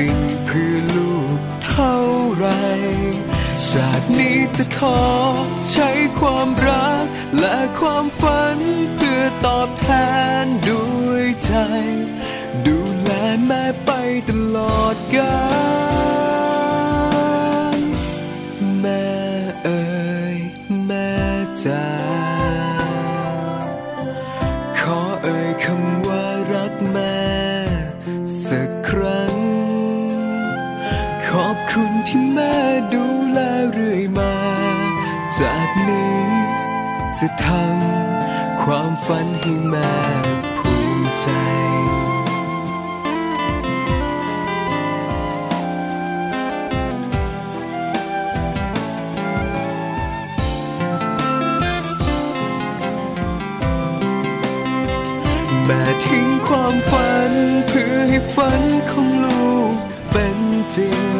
สิ่งเพื่อลูกเท่าไรชาตินี้จะขอใช้ความรัก และความฝันเพื่อตอบแทนด้วยใจ ดูแลแม่ไปตลอดกาลแม่เอ่ยแม่จ๋า คุณที่แม่ดูแลเรื่อยมา จากนี้จะทำความฝันให้แม่ภูมิใจ แม่ทิ้งความฝันเพื่อให้ฝันของลูกเป็นจริง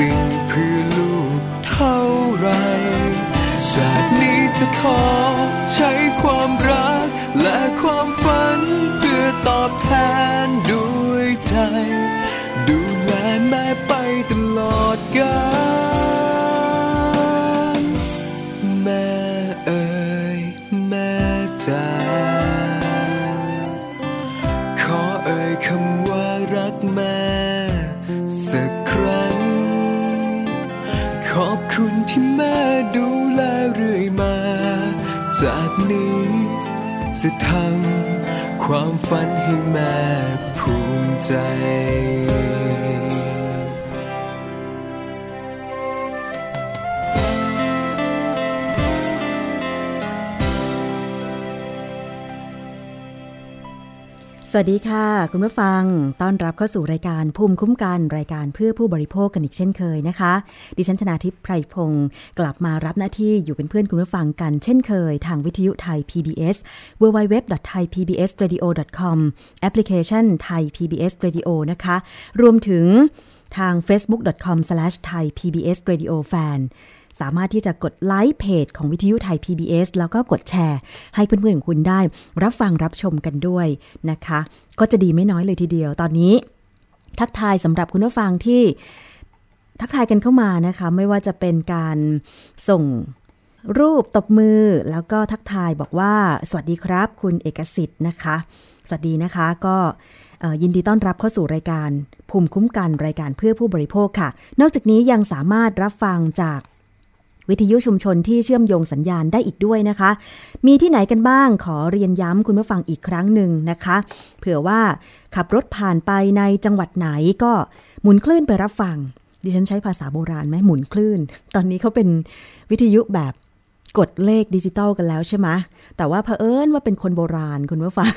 สิ่งเพื่อลูกเท่าไรชาตินี้จะขอใช้ความรัก และความฝันเพื่อตอบแทนด้วยใจ ดูแลแม่ไปตลอดกาล ขอบคุณที่แม่ดูแลเรื่อยมา จากนี้จะทำความฝันให้แม่ภูมิใจ สวัสดีค่ะ คุณผู้ฟัง ต้อนรับเข้าสู่รายการภูมิคุ้มกันรายการเพื่อผู้บริโภคกันอีกเช่นเคยนะคะ ดิฉันชนาทิพย์ไพรพงศ์กลับมารับหน้าที่อยู่เป็นเพื่อนคุณผู้ฟังกันเช่นเคย ทางวิทยุไทย PBS www.thaipbsradio.com แอปพลิเคชันไทย PBS Radio นะคะ รวมถึงทาง facebook.com/thaipbsradiofan สามารถที่จะกดไลค์เพจของวิทยุไทย PBS แล้วก็กดแชร์ ให้เพื่อนๆของคุณได้ รับฟังรับชมกันด้วยนะคะ ก็จะดีไม่น้อยเลยทีเดียวตอนนี้ ทักทายสำหรับคุณผู้ฟังที่ทักทายกันเข้ามานะคะ ไม่ว่าจะเป็นการส่งรูปตบมือแล้วก็ทักทายบอกว่า สวัสดีครับ คุณเอกสิทธิ์นะคะ สวัสดีนะคะก็ยินดีต้อนรับเข้าสู่รายการภูมิคุ้มกันรายการเพื่อผู้บริโภคค่ะ นอกจากนี้ยังสามารถรับฟังจาก วิทยุชุมชนที่เชื่อมโยงสัญญาณได้อีกด้วยนะคะ มีที่ไหนกันบ้างขอเรียนย้ำคุณผู้ฟังอีกครั้งหนึ่งนะคะ เผื่อว่าขับรถผ่านไปในจังหวัดไหนก็หมุนคลื่นไปรับฟัง ดิฉันใช้ภาษาโบราณไหมหมุนคลื่น ตอนนี้เขาเป็นวิทยุแบบกดเลขดิจิตอลกันแล้วใช่ไหม แต่ว่าเผอิญว่าเป็นคนโบราณคุณผู้ฟัง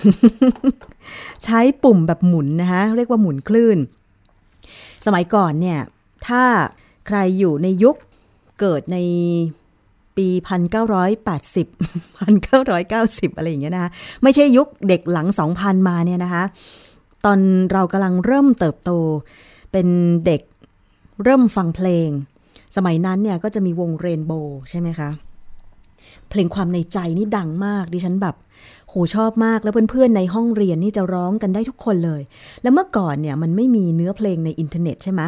ใช้ปุ่มแบบหมุนนะคะเรียกว่าหมุนคลื่น สมัยก่อนเนี่ย ถ้าใครอยู่ในยุค เกิดในปี 1980 1990 อะไรอย่างเงี้ยนะคะไม่ใช่ยุคเด็กหลัง 2000 มาเนี่ยนะคะ ตอนเรากำลังเริ่มเติบโต เป็นเด็กเริ่มฟังเพลง สมัยนั้นเนี่ยก็จะมีวงเรนโบว์ใช่ไหมคะ เพลงความในใจนี่ดังมาก ดิฉันแบบ โหชอบมากแล้วเพื่อนๆในห้องเรียนนี่จะร้องกันได้ทุกคนเลย แล้วเมื่อก่อนเนี่ยมันไม่มีเนื้อเพลงในอินเทอร์เน็ตใช่ไหม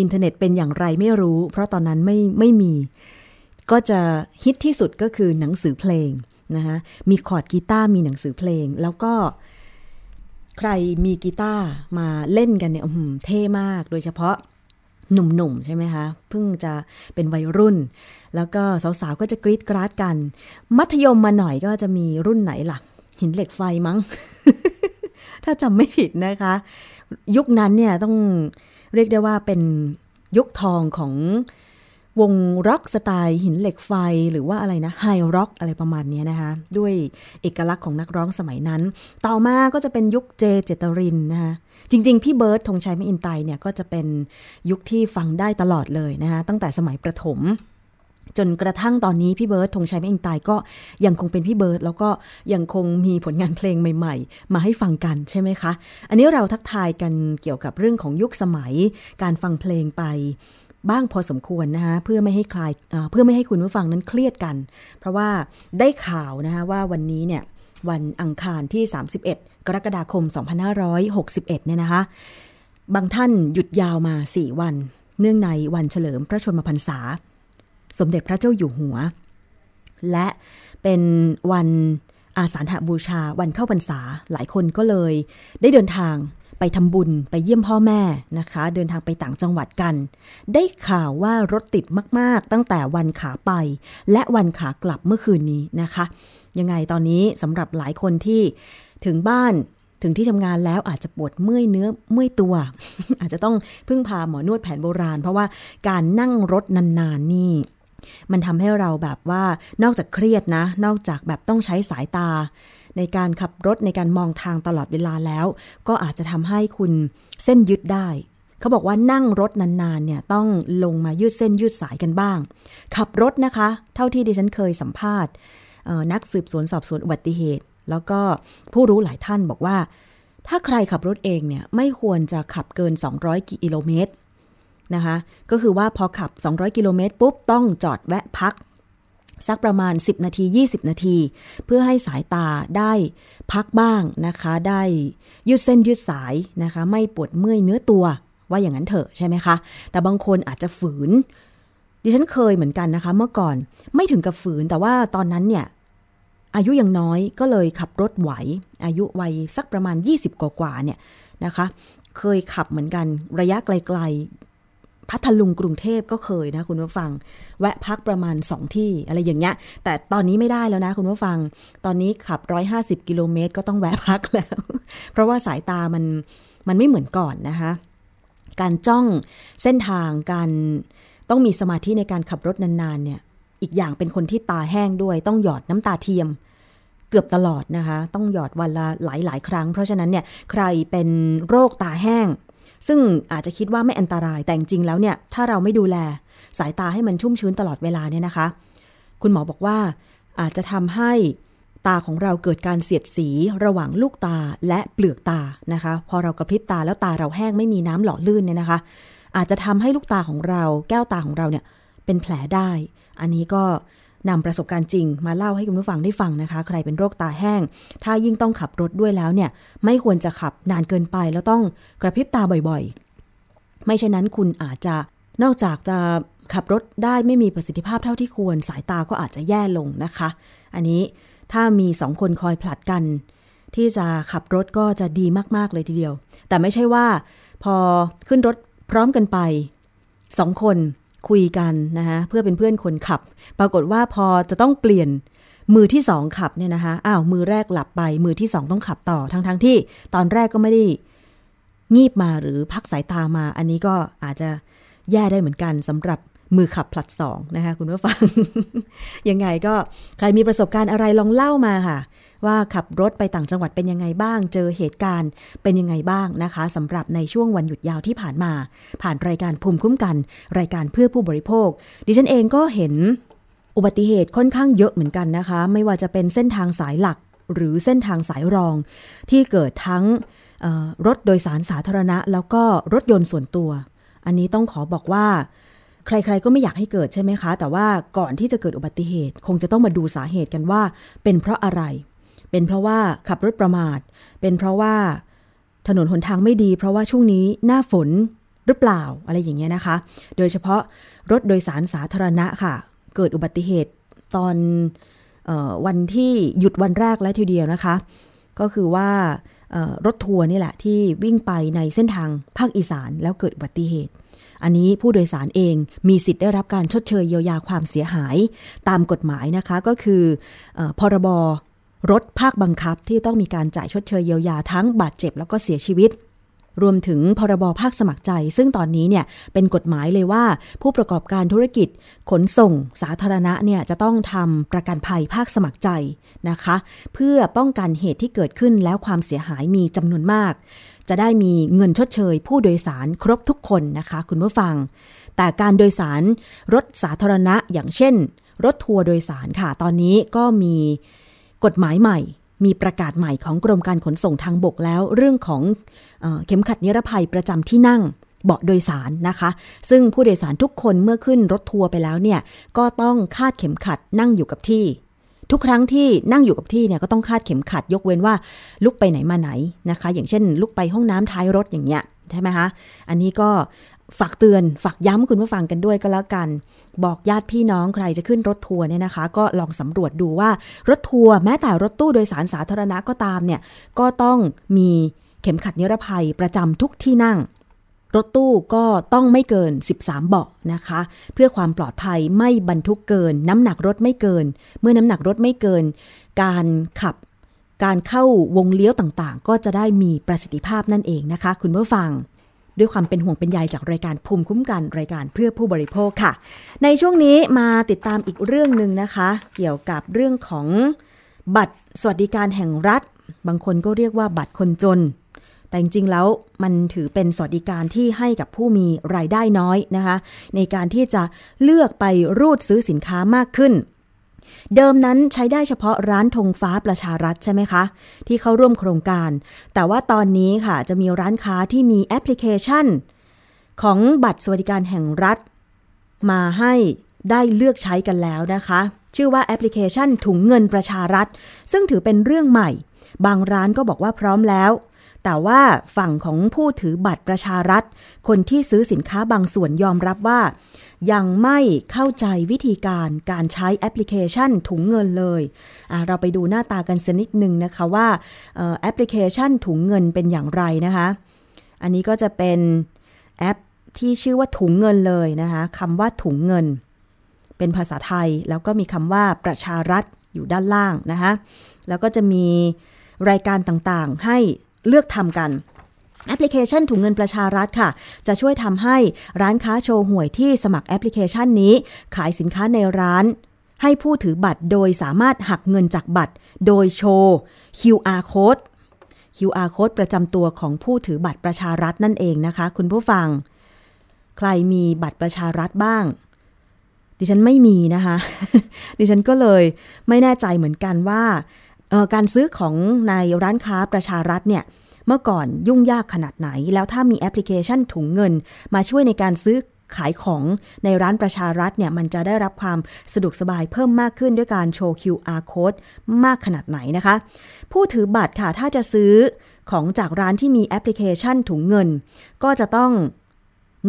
อินเทอร์เน็ตเป็นอย่างไรไม่รู้ เพราะตอนนั้นไม่ไม่มี ก็จะฮิตที่สุดก็คือหนังสือเพลงนะคะมีคอร์ดกีตาร์มีหนังสือเพลง แล้วก็ใครมีกีตาร์มาเล่นกันเนี่ยอื้อหือเท่มากโดยเฉพาะหนุ่มๆใช่ไหมคะเพิ่งจะเป็นวัยรุ่น แล้วก็สาวๆก็จะกรีดกราดกัน มัธยมมาหน่อยก็จะมีรุ่นไหนล่ะ หินเหล็กไฟมั้ง ถ้าจำไม่ผิดนะคะ ยุคนั้นเนี่ยต้องเรียกได้ว่าเป็นยุคทองของวงร็อกสไตล์หินเหล็กไฟหรือว่าอะไรนะ hard rock อะไรประมาณนี้นะคะ ด้วยเอกลักษณ์ของนักร้องสมัยนั้น ต่อมาก็จะเป็นยุคเจเจตรินนะคะจริง ๆ พี่เบิร์ดธงชัยแมคอินไตย์เนี่ยก็จะเป็นยุคที่ฟังได้ตลอดเลยนะคะตั้งแต่สมัยประถม จนกระทั่งตอนนี้พี่เบิร์ดธงชัยแมคอินไตย์ก็ยังคงเป็นพี่เบิร์ดแล้วก็ยังคงมีผลงานเพลงใหม่ๆ มาให้ฟังกันใช่ไหมคะ อันนี้เราทักทายกันเกี่ยวกับเรื่องของยุคสมัย การฟังเพลงไปบ้างพอสมควรนะคะเพื่อไม่ให้คลายเอ่อเพื่อไม่ให้คุณผู้ฟังนั้นเครียดกัน เพราะว่าได้ข่าวนะคะว่าวันนี้เนี่ยวันอังคารที่ 31 กรกฎาคม 2561 เนี่ยนะคะ บางท่านหยุดยาวมา 4 วัน เนื่องในวันเฉลิมพระชนมพรรษา สมเด็จพระเจ้าอยู่หัว และเป็นวันอาสาฬหบูชาวันเข้าพรรษาหลายคนก็เลย ได้เดินทางไปทำบุญไปเยี่ยมพ่อแม่นะคะ เดินทางไปต่างจังหวัดกัน ได้ข่าวว่ารถติดมาก ๆ ตั้งแต่วันขาไป และวันขากลับเมื่อคืนนี้นะคะ ยังไงตอนนี้สำหรับหลายคนที่ถึงบ้านถึงที่ทำงานแล้วอาจจะปวดเมื่อยเนื้อเมื่อยตัว อาจจะต้องพึ่งพาหมอนวดแผนโบราณ เพราะว่าการนั่งรถนาน ๆ นี่ มันทำให้เราแบบว่านอกจากเครียดนะ นอกจากแบบต้องใช้สายตา ในการขับรถในการมองทางตลอดเวลาแล้ว ก็อาจจะทำให้คุณเส้นยึดได้ เขาบอกว่านั่งรถนานๆเนี่ยต้องลงมายืดเส้นยืดสายกันบ้าง ขับรถนะคะ เท่าที่ดิฉันเคยสัมภาษณ์นักสืบสวนสอบสวนอุบัติเหตุ แล้วก็ผู้รู้หลายท่านบอกว่า ถ้าใครขับรถเองเนี่ยไม่ควรจะขับเกิน 200 กิโลเมตร นะคะ ก็คือว่าพอขับ 200 กิโลเมตรปุ๊บ ต้องจอดแวะพัก สักประมาณ 10 นาที 20 นาที เพื่อให้สายตาได้พักบ้างนะคะ ได้ยืดเส้นยืดสายนะคะ ไม่ปวดเมื่อยเนื้อตัวว่าอย่างนั้นเถอะใช่ไหมคะ แต่บางคนอาจจะฝืน ดิฉันเคยเหมือนกันนะคะ เมื่อก่อนไม่ถึงกับฝืน แต่ว่าตอนนั้นเนี่ยอายุยังน้อยก็เลยขับรถไหว อายุวัยสักประมาณ 20 กว่าๆเนี่ยนะคะ เคยขับเหมือนกันระยะไกล พัทลุงกรุงเทพก็เคยนะคุณผู้ฟัง แวะพักประมาณ 2 ที่อะไรอย่างเงี้ย แต่ตอนนี้ไม่ได้แล้วนะคุณผู้ฟัง ตอนนี้ขับ 150 กิโลเมตรก็ต้องแวะพักแล้ว เพราะว่าสายตามันมันไม่เหมือนก่อนนะคะ การจ้องเส้นทางการต้องมีสมาธิในการขับรถนานๆเนี่ย อีกอย่างเป็นคนที่ตาแห้งด้วย ต้องหยอดน้ำตาเทียมเกือบตลอดนะคะ ต้องหยอดวันละหลายๆ ครั้ง เพราะฉะนั้นเนี่ยใครเป็นโรคตาแห้ง ซึ่งอาจจะคิดว่าไม่อันตรายแต่จริงๆแล้วเนี่ยถ้าเราไม่ดูแลสายตาให้มันชุ่มชื้นตลอดเวลาเนี่ยนะคะ คุณหมอบอกว่าอาจจะทำให้ตาของเราเกิดการเสียดสีระหว่างลูกตาและเปลือกตานะคะ พอเรากระพริบตาแล้วตาเราแห้งไม่มีน้ำหล่อลื่นเนี่ยนะคะ อาจจะทำให้ลูกตาของเราแก้วตาของเราเนี่ยเป็นแผลได้ อันนี้ก็ นำประสบการณ์จริง มาเล่าให้คุณผู้ฟังได้ฟังนะคะ ใครเป็นโรคตาแห้ง ถ้ายิ่งต้องขับรถด้วยแล้วเนี่ย ไม่ควรจะขับนานเกินไปแล้วต้องกระพริบตาบ่อยๆ ไม่เช่นนั้นคุณอาจจะนอกจากจะขับรถได้ไม่มีประสิทธิภาพเท่าที่ควร สายตาก็อาจจะแย่ลงนะคะ อันนี้ถ้ามีสองคนคอยผลัดกัน ที่จะขับรถก็จะดีมากๆเลยทีเดียว แต่ไม่ใช่ว่า พอขึ้นรถพร้อมกันไปสองคน คุยกันนะคะเพื่อเป็นเพื่อนคนขับ ปรากฏว่าพอจะต้องเปลี่ยนมือที่สองขับเนี่ยนะคะอ้าวมือแรกหลับไปมือที่สองต้องขับต่อทั้งๆทที่ตอนแรกก็ไม่ได้งีบมาหรือพักสายตามา อันนี้ก็อาจจะแย่ได้เหมือนกันสำหรับมือขับผลัดสองนะคะคุณผู้ฟัง ยังไงก็ใครมีประสบการณ์อะไรลองเล่ามาค่ะ ว่าขับรถไปต่างจังหวัดเป็นยังไงบ้าง เจอเหตุการณ์เป็นยังไงบ้างนะคะสำหรับในช่วงวันหยุดยาวที่ผ่านมา ผ่านรายการภูมิคุ้มกัน รายการเพื่อผู้บริโภค ดิฉันเองก็เห็นอุบัติเหตุค่อนข้างเยอะเหมือนกันนะคะ ไม่ว่าจะเป็นเส้นทางสายหลักหรือเส้นทางสายรอง ที่เกิดทั้งรถโดยสารสาธารณะ แล้วก็รถยนต์ส่วนตัว อันนี้ต้องขอบอกว่า ใครๆก็ไม่อยากให้เกิดใช่ไหมคะ แต่ว่าก่อนที่จะเกิดอุบัติเหตุ คงจะต้องมาดูสาเหตุกันว่า เป็นเพราะอะไร เป็นเพราะว่าขับรถประมาท เป็นเพราะว่าถนนหนทางไม่ดี เพราะว่าช่วงนี้หน้าฝนหรือเปล่าอะไรอย่างเงี้ยนะคะ โดยเฉพาะรถโดยสารสาธารณะค่ะ เกิดอุบัติเหตุตอนออวันที่หยุดวันแรกและทีเดียวนะคะ ก็คือว่ารถทัวร์นี่แหละที่วิ่งไปในเส้นทางภาคอีสานแล้วเกิดอุบัติเหตุ อันนี้ผู้โดยสารเองมีสิทธิ์ได้รับการชดเชยเยียวยาความเสียหายตามกฎหมายนะคะ ก็คืออพรบ รถภาคบังคับที่ต้องมีการจ่ายชดเชยเยียวยาทั้งบาดเจ็บแล้วก็เสียชีวิต รวมถึงพรบภาคสมัครใจ ซึ่งตอนนี้เนี่ยเป็นกฎหมายเลยว่า ผู้ประกอบการธุรกิจขนส่งสาธารณะเนี่ยจะต้องทำประกันภัยภาคสมัครใจนะคะ เพื่อป้องกันเหตุที่เกิดขึ้นแล้วความเสียหายมีจำนวนมาก จะได้มีเงินชดเชย ผู้โดยสารครบทุกคนนะคะ คุณผู้ฟัง แต่การโดยสารรถสาธารณะอย่างเช่น รถทัวร์โดยสารค่ะตอนนี้ก็มี กฎหมายใหม่ มีประกาศใหม่ของกรมการขนส่งทางบกแล้ว เรื่องของเอเข็มขัดนิรภัยประจำที่นั่งเบาะโดยสารนะคะ ซึ่งผู้โดยสารทุกคนเมื่อขึ้นรถทัวร์ไปแล้วเนี่ย ก็ต้องคาดเข็มขัดนั่งอยู่กับที่ ทุกครั้งที่นั่งอยู่กับที่เนี่ยก็ต้องคาดเข็มขัดยกเว้นว่า ลุกไปไหนมาไหนนะคะ อย่างเช่น ลุกไปห้องน้ำท้ายรถอย่างเงี้ยใช่ไหมคะ อันนี้ก็ ฝากเตือนฝากย้ำคุณผู้ฟังกันด้วยก็แล้วกัน บอกญาติพี่น้องใครจะขึ้นรถทัวร์เนี่ยนะคะ ก็ลองสำรวจดูว่ารถทัวร์แม้แต่รถตู้โดยสารสาธารณะก็ตามเนี่ยก็ต้องมีเข็มขัดนิรภัยประจำทุกที่นั่ง รถตู้ก็ต้องไม่เกิน 13 เบาะนะคะ เพื่อความปลอดภัยไม่บรรทุกเกิน น้ำหนักรถไม่เกิน เมื่อน้ำหนักรถไม่เกิน การขับ การเข้าวงเลี้ยวต่างๆ ก็จะได้มีประสิทธิภาพนั่นเองนะคะ คุณผู้ฟัง ด้วยความเป็นห่วงเป็นใยจากรายการภูมิคุ้มกันรายการเพื่อผู้บริโภคค่ะ ในช่วงนี้มาติดตามอีกเรื่องหนึ่งนะคะ เกี่ยวกับเรื่องของบัตรสวัสดิการแห่งรัฐ บางคนก็เรียกว่าบัตรคนจน แต่จริงๆแล้วมันถือเป็นสวัสดิการที่ให้กับผู้มีรายได้น้อยนะคะ ในการที่จะเลือกไปรูดซื้อสินค้ามากขึ้น เดิมนั้นใช้ได้เฉพาะร้านธงฟ้าประชารัฐใช่ไหมคะ ที่เข้าร่วมโครงการ แต่ว่าตอนนี้ค่ะจะมีร้านค้าที่มีแอปพลิเคชัน ของบัตรสวัสดิการแห่งรัฐ มาให้ได้เลือกใช้กันแล้วนะคะ ชื่อว่าแอปพลิเคชันถุงเงินประชารัฐ ซึ่งถือเป็นเรื่องใหม่ บางร้านก็บอกว่าพร้อมแล้วแต่ว่าฝั่งของผู้ถือบัตรประชารัฐ คนที่ซื้อสินค้าบางส่วนยอมรับว่า ยังไม่เข้าใจวิธีการการใช้แอปพลิเคชันถุงเงินเลยเราไปดูหน้าตากันสักนิดหนึ่งนะคะว่าแอปพลิเคชันถุงเงินเป็นอย่างไรนะคะ อันนี้ก็จะเป็นแอปที่ชื่อว่าถุงเงินเลยนะคะคำว่าถุงเงิน เป็นภาษาไทยแล้วก็มีคำว่าประชารัฐอยู่ด้านล่างนะคะแล้วก็จะมีรายการต่างๆให้เลือกทำกัน แอปพลิเคชันถุงเงินประชารัฐค่ะ จะช่วยทำให้ร้านค้าโชว์หวยที่สมัครแอปพลิเคชันนี้ ขายสินค้าในร้าน ให้ผู้ถือบัตรโดยสามารถหักเงินจากบัตร โดยโชว์ QR code QR code ประจำตัวของผู้ถือบัตรประชารัฐนั่นเองนะคะ คุณผู้ฟัง ใครมีบัตรประชารัฐบ้าง ดิฉันไม่มีนะคะ ดิฉันก็เลยไม่แน่ใจเหมือนกันว่าการซื้อของในร้านค้าประชารัฐเนี่ย เมื่อก่อนยุ่งยากขนาดไหน แล้วถ้ามีแอปพลิเคชันถุงเงิน มาช่วยในการซื้อขายของในร้านประชารัฐเนี่ยมันจะได้รับความสะดวกสบายเพิ่มมากขึ้นด้วยการโชว์ QR code มากขนาดไหนนะคะ ผู้ถือบัตรค่ะถ้าจะซื้อของจากร้านที่มีแอปพลิเคชันถุงเงิน ก็จะต้อง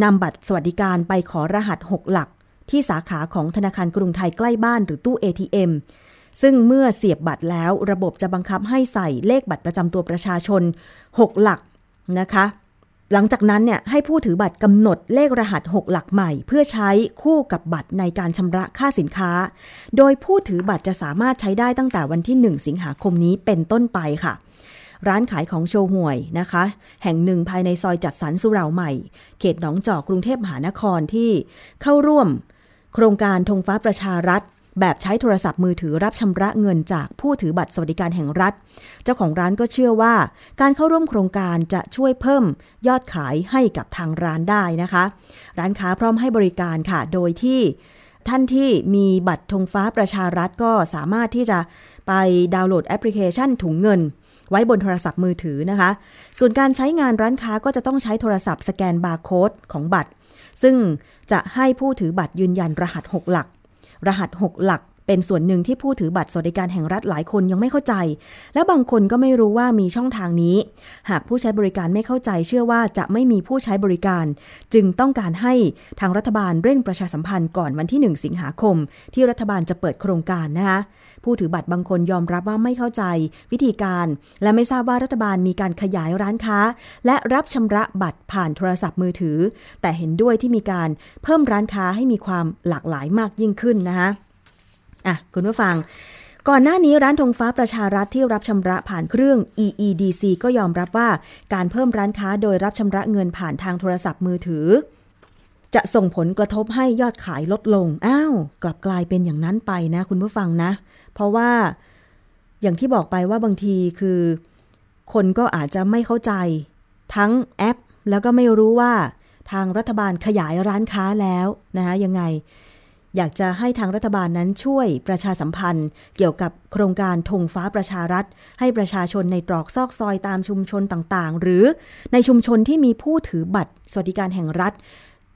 นำบัตรสวัสดิการไปขอรหัส 6 หลัก ที่สาขาของธนาคารกรุงไทยใกล้บ้านหรือตู้ ATM ซึ่งเมื่อเสียบบัตรแล้วระบบจะบังคับให้ใส่เลขบัตรประจำตัวประชาชน 6 หลักนะคะ หลังจากนั้นเนี่ยให้ผู้ถือบัตรกำหนดเลขรหัส 6 หลักใหม่ เพื่อใช้คู่กับบัตรในการชำระค่าสินค้า โดยผู้ถือบัตรจะสามารถใช้ได้ตั้งแต่วันที่ 1 สิงหาคมนี้เป็นต้นไปค่ะร้านขายของโชห่วยนะคะ แห่งหนึ่งภายในซอยจัดสรรสุราใหม่ เขตหนองจอกกรุงเทพมหานครที่เข้าร่วม โครงการธงฟ้าประชารัฐ แบบใช้โทรศัพท์มือถือรับชำระเงินจากผู้ถือบัตรสวัสดิการแห่งรัฐ เจ้าของร้านก็เชื่อว่า การเข้าร่วมโครงการจะช่วยเพิ่มยอดขายให้กับทางร้านได้นะคะ ร้านค้าพร้อมให้บริการค่ะ โดยที่ท่านที่มีบัตรธงฟ้าประชารัฐก็สามารถที่จะไปดาวน์โหลดแอปพลิเคชันถุงเงิน ไว้บนโทรศัพท์มือถือนะคะ ส่วนการใช้งานร้านค้าก็จะต้องใช้โทรศัพท์สแกนบาร์โค้ดของบัตร ซึ่งจะให้ผู้ถือบัตรยืนยันรหัส 6 หลัก รหัส 6 หลักเป็นส่วนหนึ่งที่ผู้ถือบัตรสวัสดิการแห่งรัฐหลายคนยังไม่เข้าใจ และบางคนก็ไม่รู้ว่ามีช่องทางนี้ หากผู้ใช้บริการไม่เข้าใจ เชื่อว่าจะไม่มีผู้ใช้บริการ จึงต้องการให้ทางรัฐบาลเร่งประชาสัมพันธ์ก่อนวันที่ 1 สิงหาคม ที่รัฐบาลจะเปิดโครงการนะคะ ผู้ถือบัตรบางคนยอมรับว่าไม่เข้าใจวิธีการ และไม่ทราบว่ารัฐบาลมีการขยายร้านค้า และรับชำระบัตรผ่านโทรศัพท์มือถือ แต่เห็นด้วยที่มีการเพิ่มร้านค้าให้มีความหลากหลายมากยิ่งขึ้นนะคะอะคุณผู้ฟังก่อนหน้านี้ร้านธงฟ้าประชารัฐที่รับชำระผ่านเครื่อง EEDC ก็ยอมรับว่าการเพิ่มร้านค้าโดยรับชำระเงินผ่านทางโทรศัพท์มือถือ จะส่งผลกระทบให้ยอดขายลดลง อ้าว กลับกลายเป็นอย่างนั้นไปนะ คุณผู้ฟังนะ เพราะว่าอย่างที่บอกไปว่าบางทีคือ คนก็อาจจะไม่เข้าใจ ทั้งแอป แล้วก็ไม่รู้ว่าทางรัฐบาลขยายร้านค้าแล้วนะคะยังไง อยากจะให้ทางรัฐบาลนั้นช่วยประชาสัมพันธ์ เกี่ยวกับโครงการธงฟ้าประชารัฐ ให้ประชาชนในตรอกซอกซอยตามชุมชนต่างๆ หรือในชุมชนที่มีผู้ถือบัตรสวัสดิการแห่งรัฐ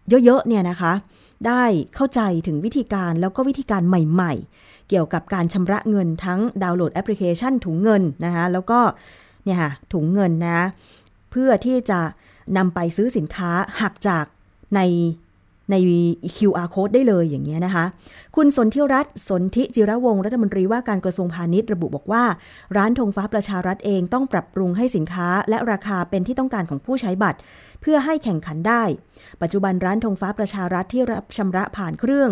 เยอะๆเนี่ยนะคะ ได้เข้าใจถึงวิธีการแล้วก็วิธีการใหม่ๆ เกี่ยวกับการชำระเงินทั้งดาวน์โหลดแอปพลิเคชันถุงเงินนะคะแล้วก็เนี่ยค่ะถุงเงินนะ เพื่อที่จะนำไปซื้อสินค้าหักจากใน ใน QR code ได้เลยอย่างเงี้ยนะคะ คุณสนธิรัตน์สนธิจิรวงรัฐมนตรีว่าการกระทรวงพาณิชย์ระบุบอกว่า ร้านธงฟ้าประชารัฐเองต้องปรับปรุงให้สินค้า และราคาเป็นที่ต้องการของผู้ใช้บัตร เพื่อให้แข่งขันได้ ปัจจุบันร้านธงฟ้าประชารัฐที่รับชำระผ่านเครื่อง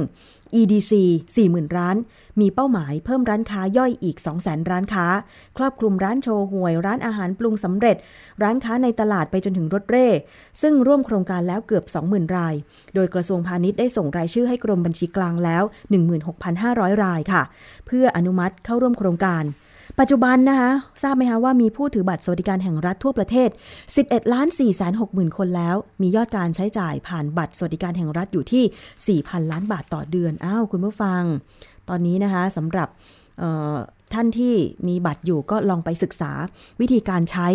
EDC 40,000 ร้าน มีเป้าหมายเพิ่มร้านค้าย่อยอีก 200,000 ร้านค้า ครอบคลุมร้านโชว์หวย ร้านอาหารปรุงสำเร็จ ร้านค้าในตลาดไปจนถึงรถเร่ ซึ่งร่วมโครงการแล้วเกือบ 20,000 ราย โดยกระทรวงพาณิชย์ได้ส่งรายชื่อให้กรมบัญชีกลางแล้ว 16,500 รายค่ะ เพื่ออนุมัติเข้าร่วมโครงการ ปัจจุบันนะคะ ทราบไหมคะว่ามีผู้ถือบัตรสวัสดิการแห่งรัฐทั่วประเทศ 11ล้าน4 6 0 0 0คนแล้ว มียอดการใช้จ่ายผ่านบัตรสวัสดิการแห่งรัฐอยู่ที่ 4,000 ล้านบาทต่อเดือน อ้าว คุณผู้ฟัง ตอนนี้นะคะสำหรับท่านที่มีบัตรอยู่ก็ลองไปศึกษาวิธีการใช้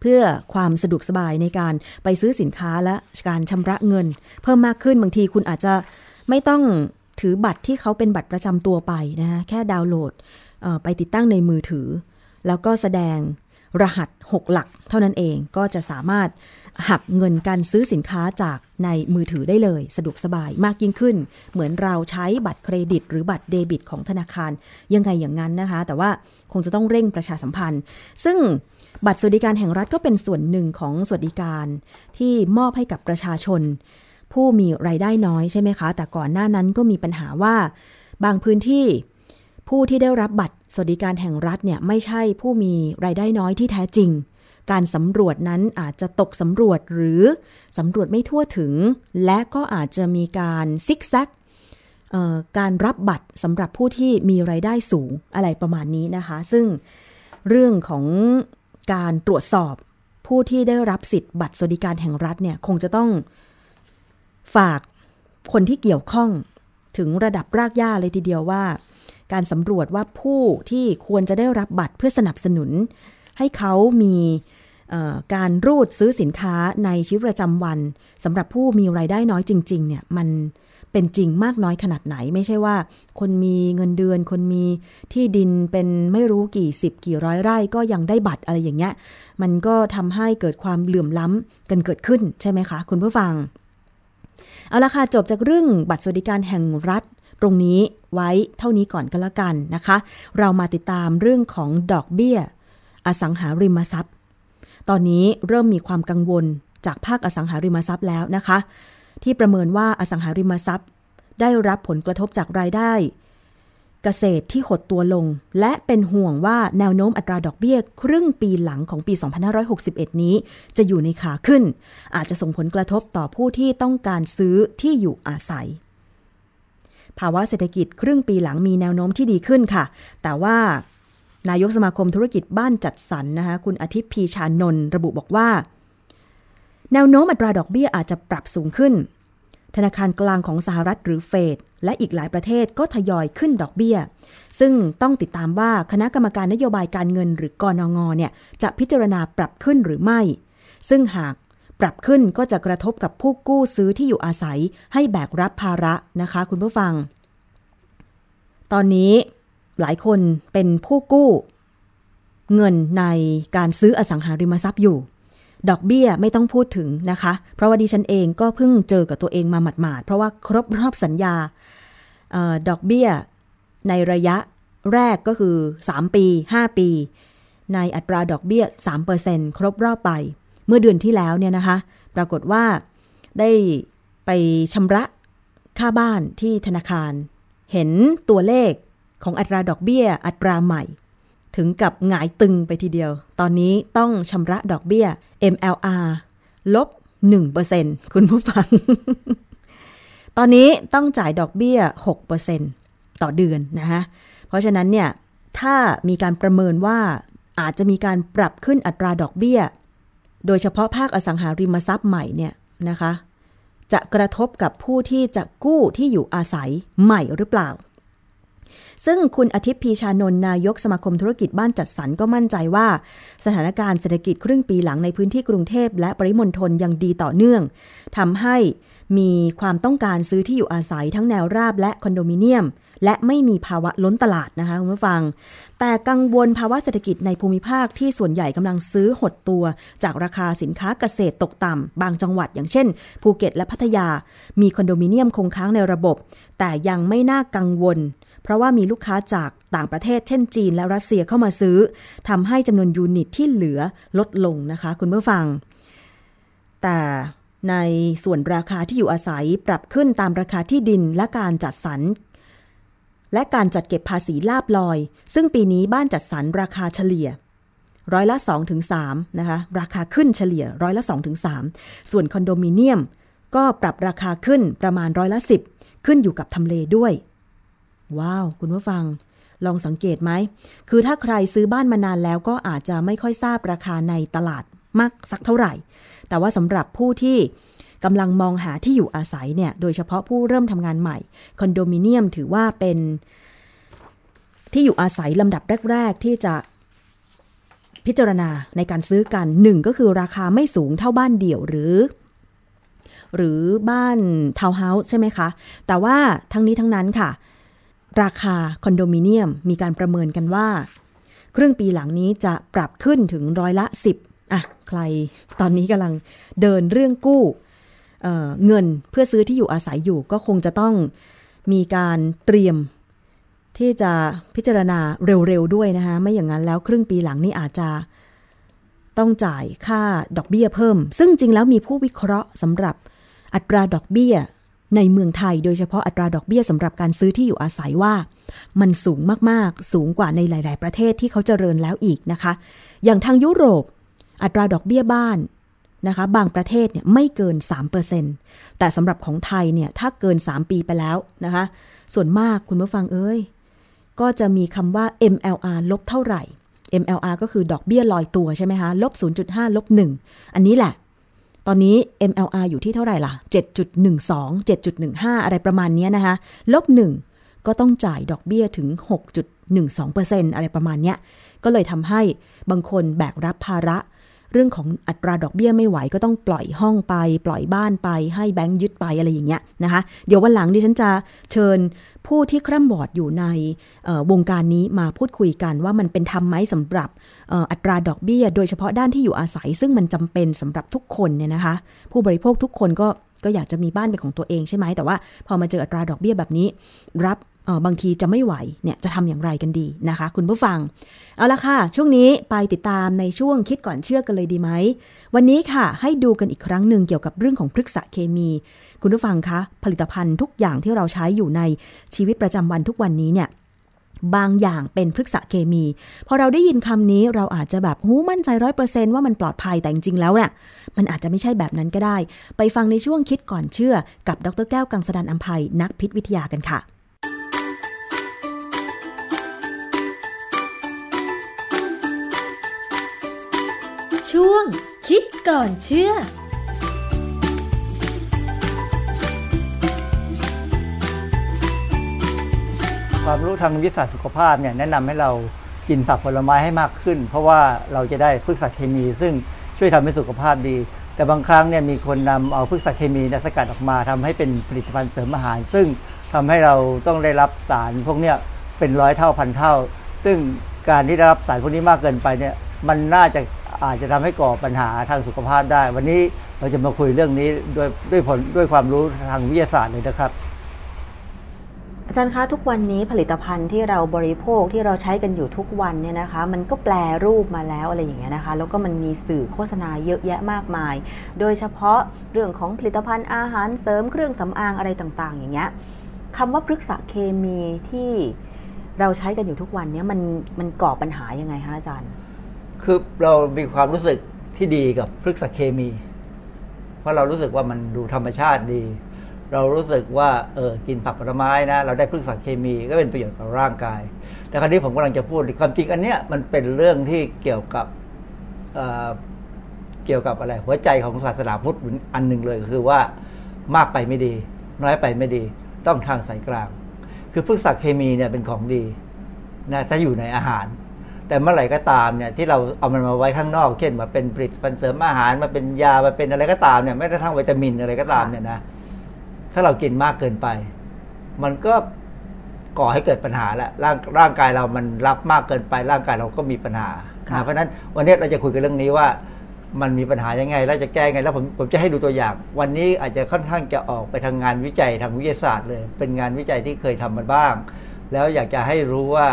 เพื่อความสะดวกสบายในการไปซื้อสินค้าและการชำระเงิน เพิ่มมากขึ้นบางทีคุณอาจจะไม่ต้องถือบัตรที่เขาเป็นบัตรประจำตัวไปนะคะแค่ดาวน์โหลด ไปติดตั้งในมือถือ แล้วก็แสดงรหัส 6 หลัก เท่านั้นเองก็จะสามารถหักเงินการซื้อสินค้าจากในมือถือได้เลย สะดวกสบายมากยิ่งขึ้น เหมือนเราใช้บัตรเครดิต หรือบัตรเดบิตของธนาคาร ยังไงอย่างนั้นนะคะ แต่ว่าคงจะต้องเร่งประชาสัมพันธ์ ซึ่งบัตรสวัสดิการแห่งรัฐก็เป็นส่วนหนึ่งของสวัสดิการที่มอบให้กับประชาชน ผู้มีไรายได้น้อยใช่ไหมคะ แต่ก่อนหน้านั้นก็มีปัญหาว่า บางพื้นที่ ผู้ที่ได้รับบัตรสวัสดิการแห่งรัฐเนี่ยไม่ใช่ผู้มีรายได้น้อยที่แท้จริง การสำรวจนั้นอาจจะตกสำรวจหรือสำรวจไม่ทั่วถึง และก็อาจจะมีการซิกแซกการรับบัตรสำหรับผู้ที่มีรายได้สูงอะไรประมาณนี้นะคะ ซึ่งเรื่องของการตรวจสอบผู้ที่ได้รับสิทธิ์บัตรสวัสดิการแห่งรัฐเนี่ยคงจะต้องฝากคนที่เกี่ยวข้องถึงระดับรากหญ้าเลยทีเดียวว่า การสำรวจว่าผู้ที่ควรจะได้รับบัตรเพื่อสนับสนุน ให้เขามีการรูดซื้อสินค้าในชีวิตประจำวันสำหรับผู้มีไรายได้น้อยจริง ๆ เนี่ยมันเป็นจริงมากน้อยขนาดไหน ไม่ใช่ว่า คนมีเงินเดือน คนมีที่ดินเป็นไม่รู้กี่สิบกี่ร้อยไร่ก็ยังได้บัตรอะไรอย่างเงี้ย มันก็ทำให้เกิดความเหลื่อมล้ำกันเกิดขึ้นใช่ไหมคะ คุณผู้ฟัง เอาละค่ะจบจากเรื่องบัตรสวัสดิการแห่งรัฐ ตรงนี้ไว้เท่านี้ก่อนก็แล้วกันนะคะ เรามาติดตามเรื่องของดอกเบี้ย อสังหาริมทรัพย์ ตอนนี้เริ่มมีความกังวลจากภาคอสังหาริมทรัพย์แล้วนะคะ ที่ประเมินว่าอสังหาริมทรัพย์ ได้รับผลกระทบจากรายได้ เกษตรที่หดตัวลง และเป็นห่วงว่าแนวโน้มอัตราดอกเบี้ยครึ่งปีหลังของปี 2561 นี้ จะอยู่ในขาขึ้น อาจจะส่งผลกระทบต่อผู้ที่ต้องการซื้อที่อยู่อาศัย ภาวะเศรษฐกิจครึ่งปีหลังมีแนวโน้มที่ดีขึ้นค่ะ แต่ว่านายกสมาคมธุรกิจบ้านจัดสรรนะคะคุณอาทิตย์พีชานนท์ระบุบอกว่า แนวโน้มอัตราดอกเบี้ยอาจจะปรับสูงขึ้น ธนาคารกลางของสหรัฐหรือเฟดและอีกหลายประเทศก็ทยอยขึ้นดอกเบี้ย ซึ่งต้องติดตามว่าคณะกรรมการนโยบายการเงินหรือกอนงเนี่ยจะพิจารณาปรับขึ้นหรือไม่ ซึ่งหาก ปรับขึ้นก็จะกระทบกับผู้กู้ซื้อที่อยู่อาศัยให้แบกรับภาระนะคะคุณผู้ฟัง ตอนนี้หลายคนเป็นผู้กู้ เงินในการซื้ออสังหาริมทรัพย์อยู่ ดอกเบี้ยไม่ต้องพูดถึงนะคะ เพราะว่าดิฉันเองก็เพิ่งเจอกับตัวเองมาหมาดๆ เพราะว่าครบรอบสัญญาออดอกเบี้ยในระยะแรกก็คือ 3 ปี 5 ปี ในอัตราดอกเบี้ย 3%ครบรอบไป มื่อเดือนที่แล้วเนี่ยนะคะ ปรากฏว่าได้ไปชำระค่าบ้านที่ธนาคาร เห็นตัวเลขของอัตราดอกเบี้ยอัตราใหม่ ถึงกับหงายตึงไปทีเดียว ตอนนี้ต้องชำระดอกเบี้ย MLR ลบ 1%คุณผู้ฟัง ตอนนี้ต้องจ่ายดอกเบี้ย 6%ต่อเดือนนะคะเพราะฉะนั้นเนี่ย ถ้ามีการประเมินว่าอาจจะมีการปรับขึ้นอัตราดอกเบี้ย โดยเฉพาะภาคอสังหาริมทรัพย์ใหม่เนี่ยนะคะ จะกระทบกับผู้ที่จะกู้ที่อยู่อาศัยใหม่หรือเปล่า ซึ่งคุณอาทิตย์พีชานนนายกสมาคมธุรกิจบ้านจัดสรรก็มั่นใจว่า สถานการณ์เศรษฐกิจครึ่งปีหลังในพื้นที่กรุงเทพและปริมณฑลยังดีต่อเนื่องทำให้ มีความต้องการซื้อที่อยู่อาศัยทั้งแนวราบและคอนโดมิเนียม และไม่มีภาวะล้นตลาดนะคะคุณผู้ฟัง แต่กังวลภาวะเศรษฐกิจในภูมิภาคที่ส่วนใหญ่กำลังซื้อหดตัว จากราคาสินค้าเกษตรตกต่ำบางจังหวัด อย่างเช่น ภูเก็ตและพัทยา มีคอนโดมิเนียมคงค้างในระบบ แต่ยังไม่น่ากังวลเพราะว่ามีลูกค้าจากต่างประเทศเช่นจีนและรัสเซียเข้ามาซื้อทำให้จำนวนยูนิตที่เหลือลดลงนะคะ คุณผู้ฟัง แต่ ในส่วนราคาที่อยู่อาศัยปรับขึ้นตามราคาที่ดินและการจัดสรร และการจัดเก็บภาษีลาบลอย ซึ่งปีนี้บ้านจัดสรรราคาเฉลี่ย ร้อยละ 2-3นะคะราคาขึ้นเฉลี่ยร้อยละ 2-3 ส่วนคอนโดมิเนียม ก็ปรับราคาขึ้นประมาณร้อยละ 10 ขึ้นอยู่กับทำเลด้วย ว้าว คุณผู้ฟัง ลองสังเกตไหม คือถ้าใครซื้อบ้านมานานแล้วก็อาจจะไม่ค่อยทราบราคาในตลาดมากสักเท่าไหร่ แต่ว่าสำหรับผู้ที่กำลังมองหาที่อยู่อาศัยเนี่ย โดยเฉพาะผู้เริ่มทำงานใหม่ คอนโดมิเนียมถือว่าเป็น ที่อยู่อาศัยลำดับแรก ๆ ที่จะพิจารณาในการซื้อกันหนึ่งก็คือราคาไม่สูงเท่าบ้านเดี่ยวหรือ หรือบ้านทาวน์เฮาส์ใช่ไหมคะ แต่ว่าทั้งนี้ทั้งนั้นค่ะ ราคาคอนโดมิเนียมมีการประเมินกันว่า ครึ่งปีหลังนี้จะปรับขึ้นถึงร้อยละ 10 ใคร ตอนนี้กำลังเดินเรื่องกู้เเงินเพื่อซื้อที่อยู่อาศัยอยู่ ก็คงจะต้องมีการเตรียมที่จะพิจารณาเร็วๆด้วยนะคะไม่อย่างนั้นแล้วครึ่งปีหลังนี่อาจจะต้องจ่ายค่าดอกเบี้ยเพิ่ม ซึ่งจริงแล้วมีผู้วิเคราะห์สำหรับอัตราดอกเบี้ยในเมืองไทย โดยเฉพาะอัตราดอกเบี้ยสำหรับการซื้อที่อยู่อาศัยว่า มันสูงมากๆ สูงกว่าในหลาย ๆ ประเทศที่เขาเจริญแล้วอีกนะคะ อย่างทางยุโรป อัตราดอกเบี้ยบ้านนะคะบางประเทศเนี่ยไม่เกิน 3%แต่สำหรับของไทยเนี่ยถ้าเกิน 3 ปีไปแล้วนะคะ ส่วนมากคุณผู้ฟังเอ้ย ก็จะมีคำว่า MLR ลบเท่าไหร่ MLR ก็คือดอกเบี้ยลอยตัวใช่ไหมคะลบ 0.5 ลบ 1 อันนี้แหละ ตอนนี้ MLR อยู่ที่เท่าไหร่ล่ะ 7.12 7.15 อะไรประมาณนี้นะคะ ลบ 1 ก็ต้องจ่ายดอกเบี้ยถึง 6.12%อะไรประมาณเนี้ย ก็เลยทำให้บางคนแบกรับภาระ เรื่องของอัตราดอกเบี้ยไม่ไหวก็ต้องปล่อยห้องไป ปล่อยบ้านไป ให้แบงค์ยึดไปอะไรอย่างเงี้ยนะคะ เดี๋ยววันหลังดิฉันจะเชิญผู้ที่คร่ำบอดอยู่ในวงการนี้มาพูดคุยกันว่ามันเป็นธรรมไหมสำหรับอัตราดอกเบี้ย โดยเฉพาะด้านที่อยู่อาศัย ซึ่งมันจำเป็นสำหรับทุกคนเนี่ยนะคะ ผู้บริโภคทุกคนก็ก็อยากจะมีบ้านเป็นของตัวเองใช่ไหมแต่ว่า พอมาเจออัตราดอกเบี้ยแบบนี้ รับ บางทีจะไม่ไหวเนี่ยจะทำอย่างไรกันดีนะคะ คุณผู้ฟัง เอาละค่ะ ช่วงนี้ไปติดตามในช่วงคิดก่อนเชื่อกันเลยดีไหม วันนี้ค่ะ ให้ดูกันอีกครั้งหนึ่งเกี่ยวกับเรื่องของพฤกษเคมี คุณผู้ฟังคะผลิตภัณฑ์ทุกอย่างที่เราใช้อยู่ในชีวิตประจำวันทุกวันนี้เนี่ยบางอย่างเป็นพฤกษเคมี พอเราได้ยินคำนี้เราอาจจะแบบหูมั่นใจร้อยเปอร์เซนว่ามันปลอดภัยแต่จริงๆแล้วเนี่ยมันอาจจะไม่ใช่แบบนั้นก็ได้ ไปฟังในช่วงคิดก่อนเชื่อ กับดรแก้วกังสดานอัมภัยนักพิษวิทยากันค่ะ ช่วง คิดก่อนเชื่อความรู้ทางวิทยาศาสตร์สุขภาพเนี่ยแนะนำให้เรากินผักผลไม้ให้มากขึ้น เพราะว่าเราจะได้พืชสัตว์เคมี ซึ่งช่วยทำให้สุขภาพดี แต่บางครั้งเนี่ยมีคนนำเอาพืชสัตว์เคมีนสกัดออกมา ทำให้เป็นผลิตภัณฑ์เสริมอาหาร ซึ่งทำให้เราต้องได้รับสารพวกเนี้ยเป็นร้อยเท่าพันเท่า ซึ่งการที่ได้รับสารพวกนี้มากเกินไปเนี่ย มันน่าจะอาจจะทำให้ก่อปัญหาทางสุขภาพได้ วันนี้เราจะมาคุยเรื่องนี้ด้วยด้วยผลด้วยความรู้ทางวิทยาศาสตร์เลยนะครับ อาจารย์คะทุกวันนี้ผลิตภัณฑ์ที่เราบริโภคที่เราใช้กันอยู่ทุกวันเนี่ยนะคะ มันก็แปลรูปมาแล้วอะไรอย่างเงี้ยนะคะ แล้วก็มันมีสื่อโฆษณาเยอะแยะมากมาย โดยเฉพาะเรื่องของผลิตภัณฑ์อาหารเสริมเครื่องสำอางอะไรต่าง ๆ อย่างเงี้ยคำว่าพฤกษเคมีที่เราใช้กันอยู่ทุกวันเนี้มันมันก่อปัญหายังไงคะอาจารย์ คือเรามีความรู้สึกที่ดีกับพฤกษเคมี เพราะเรารู้สึกว่ามันดูธรรมชาติดี เรารู้สึกว่าเออกินผักผลไม้นะ เราได้พฤกษเคมีก็เป็นประโยชน์กับร่างกาย แต่คราวนี้ผมกำลังจะพูดความจริงอันเนี้ยมันเป็นเรื่องที่เกี่ยวกับเเกี่ยวกับอะไร หัวใจของศาสนาพุทธอันหนึ่งเลยคือว่ามากไปไม่ดี น้อยไปไม่ดี ต้องทางสายกลาง คือพฤกษเคมีเนี่ยเป็นของดีนะถ้าอยู่ในอาหาร แต่เมื่อไหร่ก็ตามเนี่ยที่เราเอามันมาไว้ข้างนอกเช่นมาเป็นผลิตภัณฑ์เสริมอาหารมาเป็นยามาเป็นอะไรก็ตามเนี่ยไม่ได้ทั้งวิตามินอะไรก็ตามเนี่ยนะถ้าเรากินมากเกินไป มันก็ก่อให้เกิดปัญหาแล้วร่างร่างกายเรามันรับมากเกินไป ร่างกายเราก็มีปัญหา เพราะฉะนั้นวันนี้เราจะคุยกันเรื่องนี้ว่ามันมีปัญหายังไง แล้วจะแก้ไง แล้วผมผมจะให้ดูตัวอย่าง วันนี้อาจจะค่อนข้างจะออกไปทางงานวิจัยทางวิทยาศาสตร์เลย เป็นงานวิจัยที่เคยทำมาบ้าง แล้วอยากจะให้รู้ว่า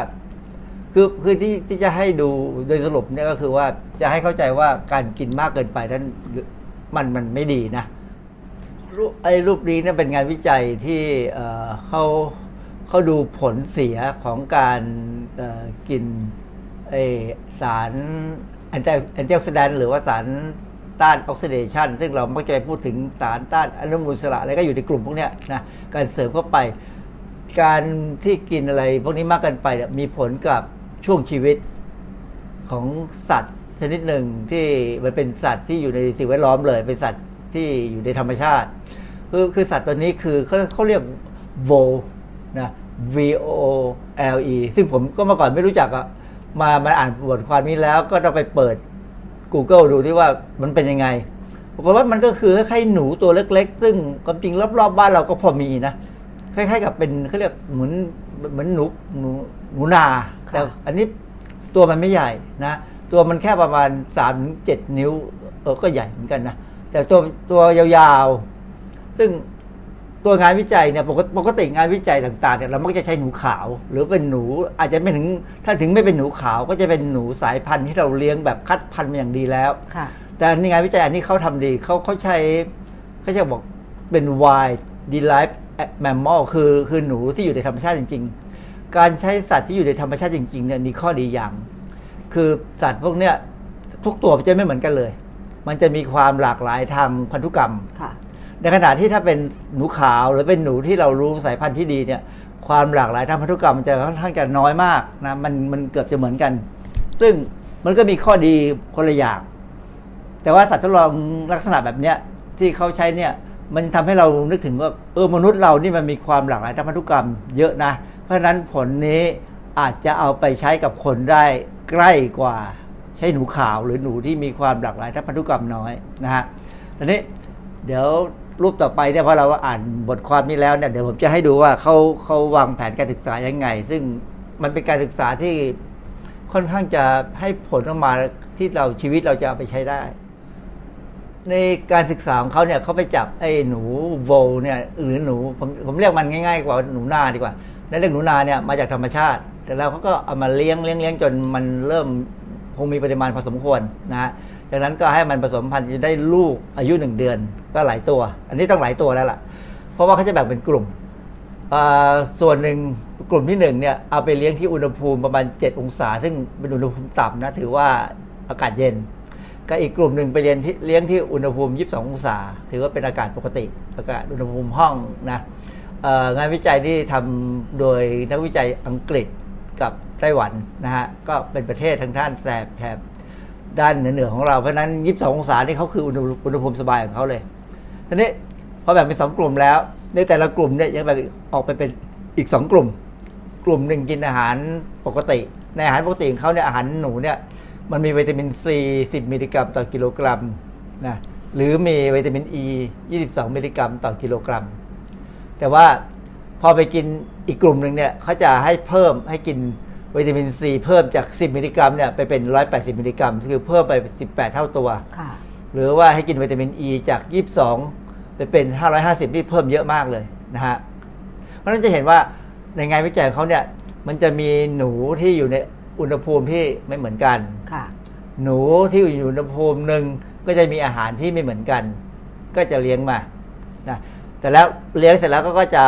คือคือที่ที่จะให้ดูโดยสรุปเนี่ยก็คือว่าจะให้เข้าใจว่าการกินมากเกินไปนั้นมันมันไม่ดีนะรูปไอ้รูปนี้เนี่ยเป็นงานวิจัยที่เขาเขาดูผลเสียของการกินไอสารแอนตี้ออกซิแดนต์หรือว่าสารต้านออกซิเดชันซึ่งเราม่เคยพูดถึงสารต้านอนุมูลอิสระอะไรก็อยู่ในกลุ่มพวกนี้นะการเสริมเข้าไป การที่กินอะไรพวกนี้มากเกินไปมีผลกับ ช่วงชีวิตของสัตว์ชนิดหนึ่งที่มันเป็นสัตว์ที่อยู่ในสิ่งแวดล้อมเลย เป็นสัตว์ที่อยู่ในธรรมชาติคือคือสัตว์ตัวนี้คือเขาเขาเรียกโวนะ V O L E ซึ่งผมก็เมื่อก่อนไม่รู้จักอะมามาอ่านบทความนี้แล้วก็ต้องไปเปิด Google ดูที่ว่ามันเป็นยังไงปรากฏว่ามันก็คือคล้ายๆหนูตัวเล็ก ๆ ซึ่งความจริงรอบๆบบ้านเราก็พอมีนะคล้ายๆ กับเป็นเขาเรียกเหมือนเหมือนหนูหนู หนูนาแต่อันนี้ตัวมันไม่ใหญ่นะ ตัวมันแค่ประมาณสามถึงเจ็ดนิ้วเออก็ใหญ่เหมือนกันนะแต่ตัวตัวยาวๆ ซึ่งตัวงานวิจัยเนี่ยปกติงานวิจัยต่างๆเนี่ยเรามักจะใช้หนูขาว หรือเป็นหนูอาจจะไม่ถึงถ้าถึงไม่เป็นหนูขาวก็จะเป็นหนูสายพันธุ์ที่เราเลี้ยงแบบคัดพันธุ์มาอย่างดีแล้วแต่ในงานวิจัยอันนี้เขาทำดีเขาเขาใช้เขาจะบอกเป็น wild derived mammal คือคือหนูที่อยู่ในธรรมชาติจริงๆ การใช้สัตว์ที่อยู่ในธรรมชาติจริงๆเนี่ยมีข้อดีอย่าง คือสัตว์พวกเนี้ยทุกตัวจะไม่เหมือนกันเลย มันจะมีความหลากหลายทางพันธุกรรมในขณะที่ถ้าเป็นหนูขาวหรือเป็นหนูที่เรารู้สายพันธุ์ที่ดีเนี่ย ความหลากหลายทางพันธุกรรมมันจะค่อนข้างจะน้อยมากนะมันมันเกือบจะเหมือนกัน ซึ่งมันก็มีข้อดีคนละอย่าง แต่ว่าสัตว์ทดลองลักษณะแบบเนี้ยที่เขาใช้เนี่ยมันทำให้เรานึกถึงว่าเออมนุษย์เรานี่มันมีความหลากหลายทางพันธุกรรมเยอะนะ เพราะนั้นผลนี้อาจจะเอาไปใช้กับคนได้ใกล้กว่าใช้หนูขาวหรือหนูที่มีความหลากหลายทางพันธุกรรมน้อยนะฮะทีนี้เดี๋ยวรูปต่อไปเนี่ยพอเราอ่านบทความนี้แล้วเนี่ยเดี๋ยวผมจะให้ดูว่าเขาเขาวางแผนการศึกษายังไง ซึ่งมันเป็นการศึกษาที่ค่อนข้างจะให้ผลออกมาที่เราชีวิตเราจะเอาไปใช้ได้ ในการศึกษาของเขาเนี่ยเขาไปจับไอ้หนูโวเนี่ยหรือหนูผมผมเรียกมันง่ายๆกว่าหนูนาดีกว่า ในเรื่องหนูนาเนี่ยมาจากธรรมชาติ แต่แล้วเขาก็เอามาเลี้ยงเลี้ยงเลี้ยงจนมันเริ่มคงมีปริมาณพอสมควรนะฮะจากนั้นก็ให้มันผสมพันธุ์จะได้ลูกอายุหนึ่งเดือนก็หลายตัว อันนี้ต้องหลายตัวแล้วล่ะ เพราะว่าเขาจะแบ่งเป็นกลุ่ม ส่วนหนึ่งกลุ่มที่หนึ่งเนี่ยเอาไปเลี้ยงที่อุณหภูมิประมาณ 7 องศา ซึ่งเป็นอุณหภูมิต่ำนะถือว่าอากาศเย็น ก็อีกกลุ่มหนึ่งไปเลี้ยงที่เลี้ยงที่อุณหภูมิ 22 องศา ถือว่าเป็นอากาศปกติ อากาศอุณหภูมิห้องนะ งานวิจัยที่ทำโดยนักวิจัยอังกฤษกับไต้หวันนะฮะก็เป็นประเทศทางด้านแสบแถบด้านเหนือของเราเพราะนั้นยีิบสององศานี่เขาคืออุณหภูมิสบายของเขาเลยทีนี้พอแบ่งเป็นสองกลุ่มแล้ว ในแต่ละกลุ่มเนี่ยยังแบ่งออกไปเป็นอีกสองกลุ่ม กลุ่มหนึ่งกินอาหารปกติ ในอาหารปกติของเขาเนี่ยอาหารหนูเนี่ยมันมีวิตามินซี10มิลลิกรัมต่อกิโลกรัมนะหรือมีวิตามินอ e 22มิลลิกรัมต่อกิโลกรัม แต่ว่าพอไปกินอีกกลุ่มหนึ่งเนี่ยเขาจะให้เพิ่มให้กินวิตามินซีเพิ่มจาก 10 มิลลิกรัมเนี่ยไปเป็น 180 มิลลิกรัมคือเพิ่มไป 18 เท่าตัวค่ะหรือว่าให้กินวิตามินอ e ีจาก 22 ไปเป็น 550 นี่เพิ่มเยอะมากเลยนะฮะ เพราะฉะนั้นจะเห็นว่าในงานวิจัยของเขาเนี่ยมันจะมีหนูที่อยู่ในอุณหภูมิที่ไม่เหมือนกันค่ะหนูที่อยู่ในอุณหภูมิหนึ่งก็จะมีอาหารที่ไม่เหมือนกัน ก็จะเลี้ยงมานะ แต่แล้วเลี้ยงเสร็จแล้วก็จะ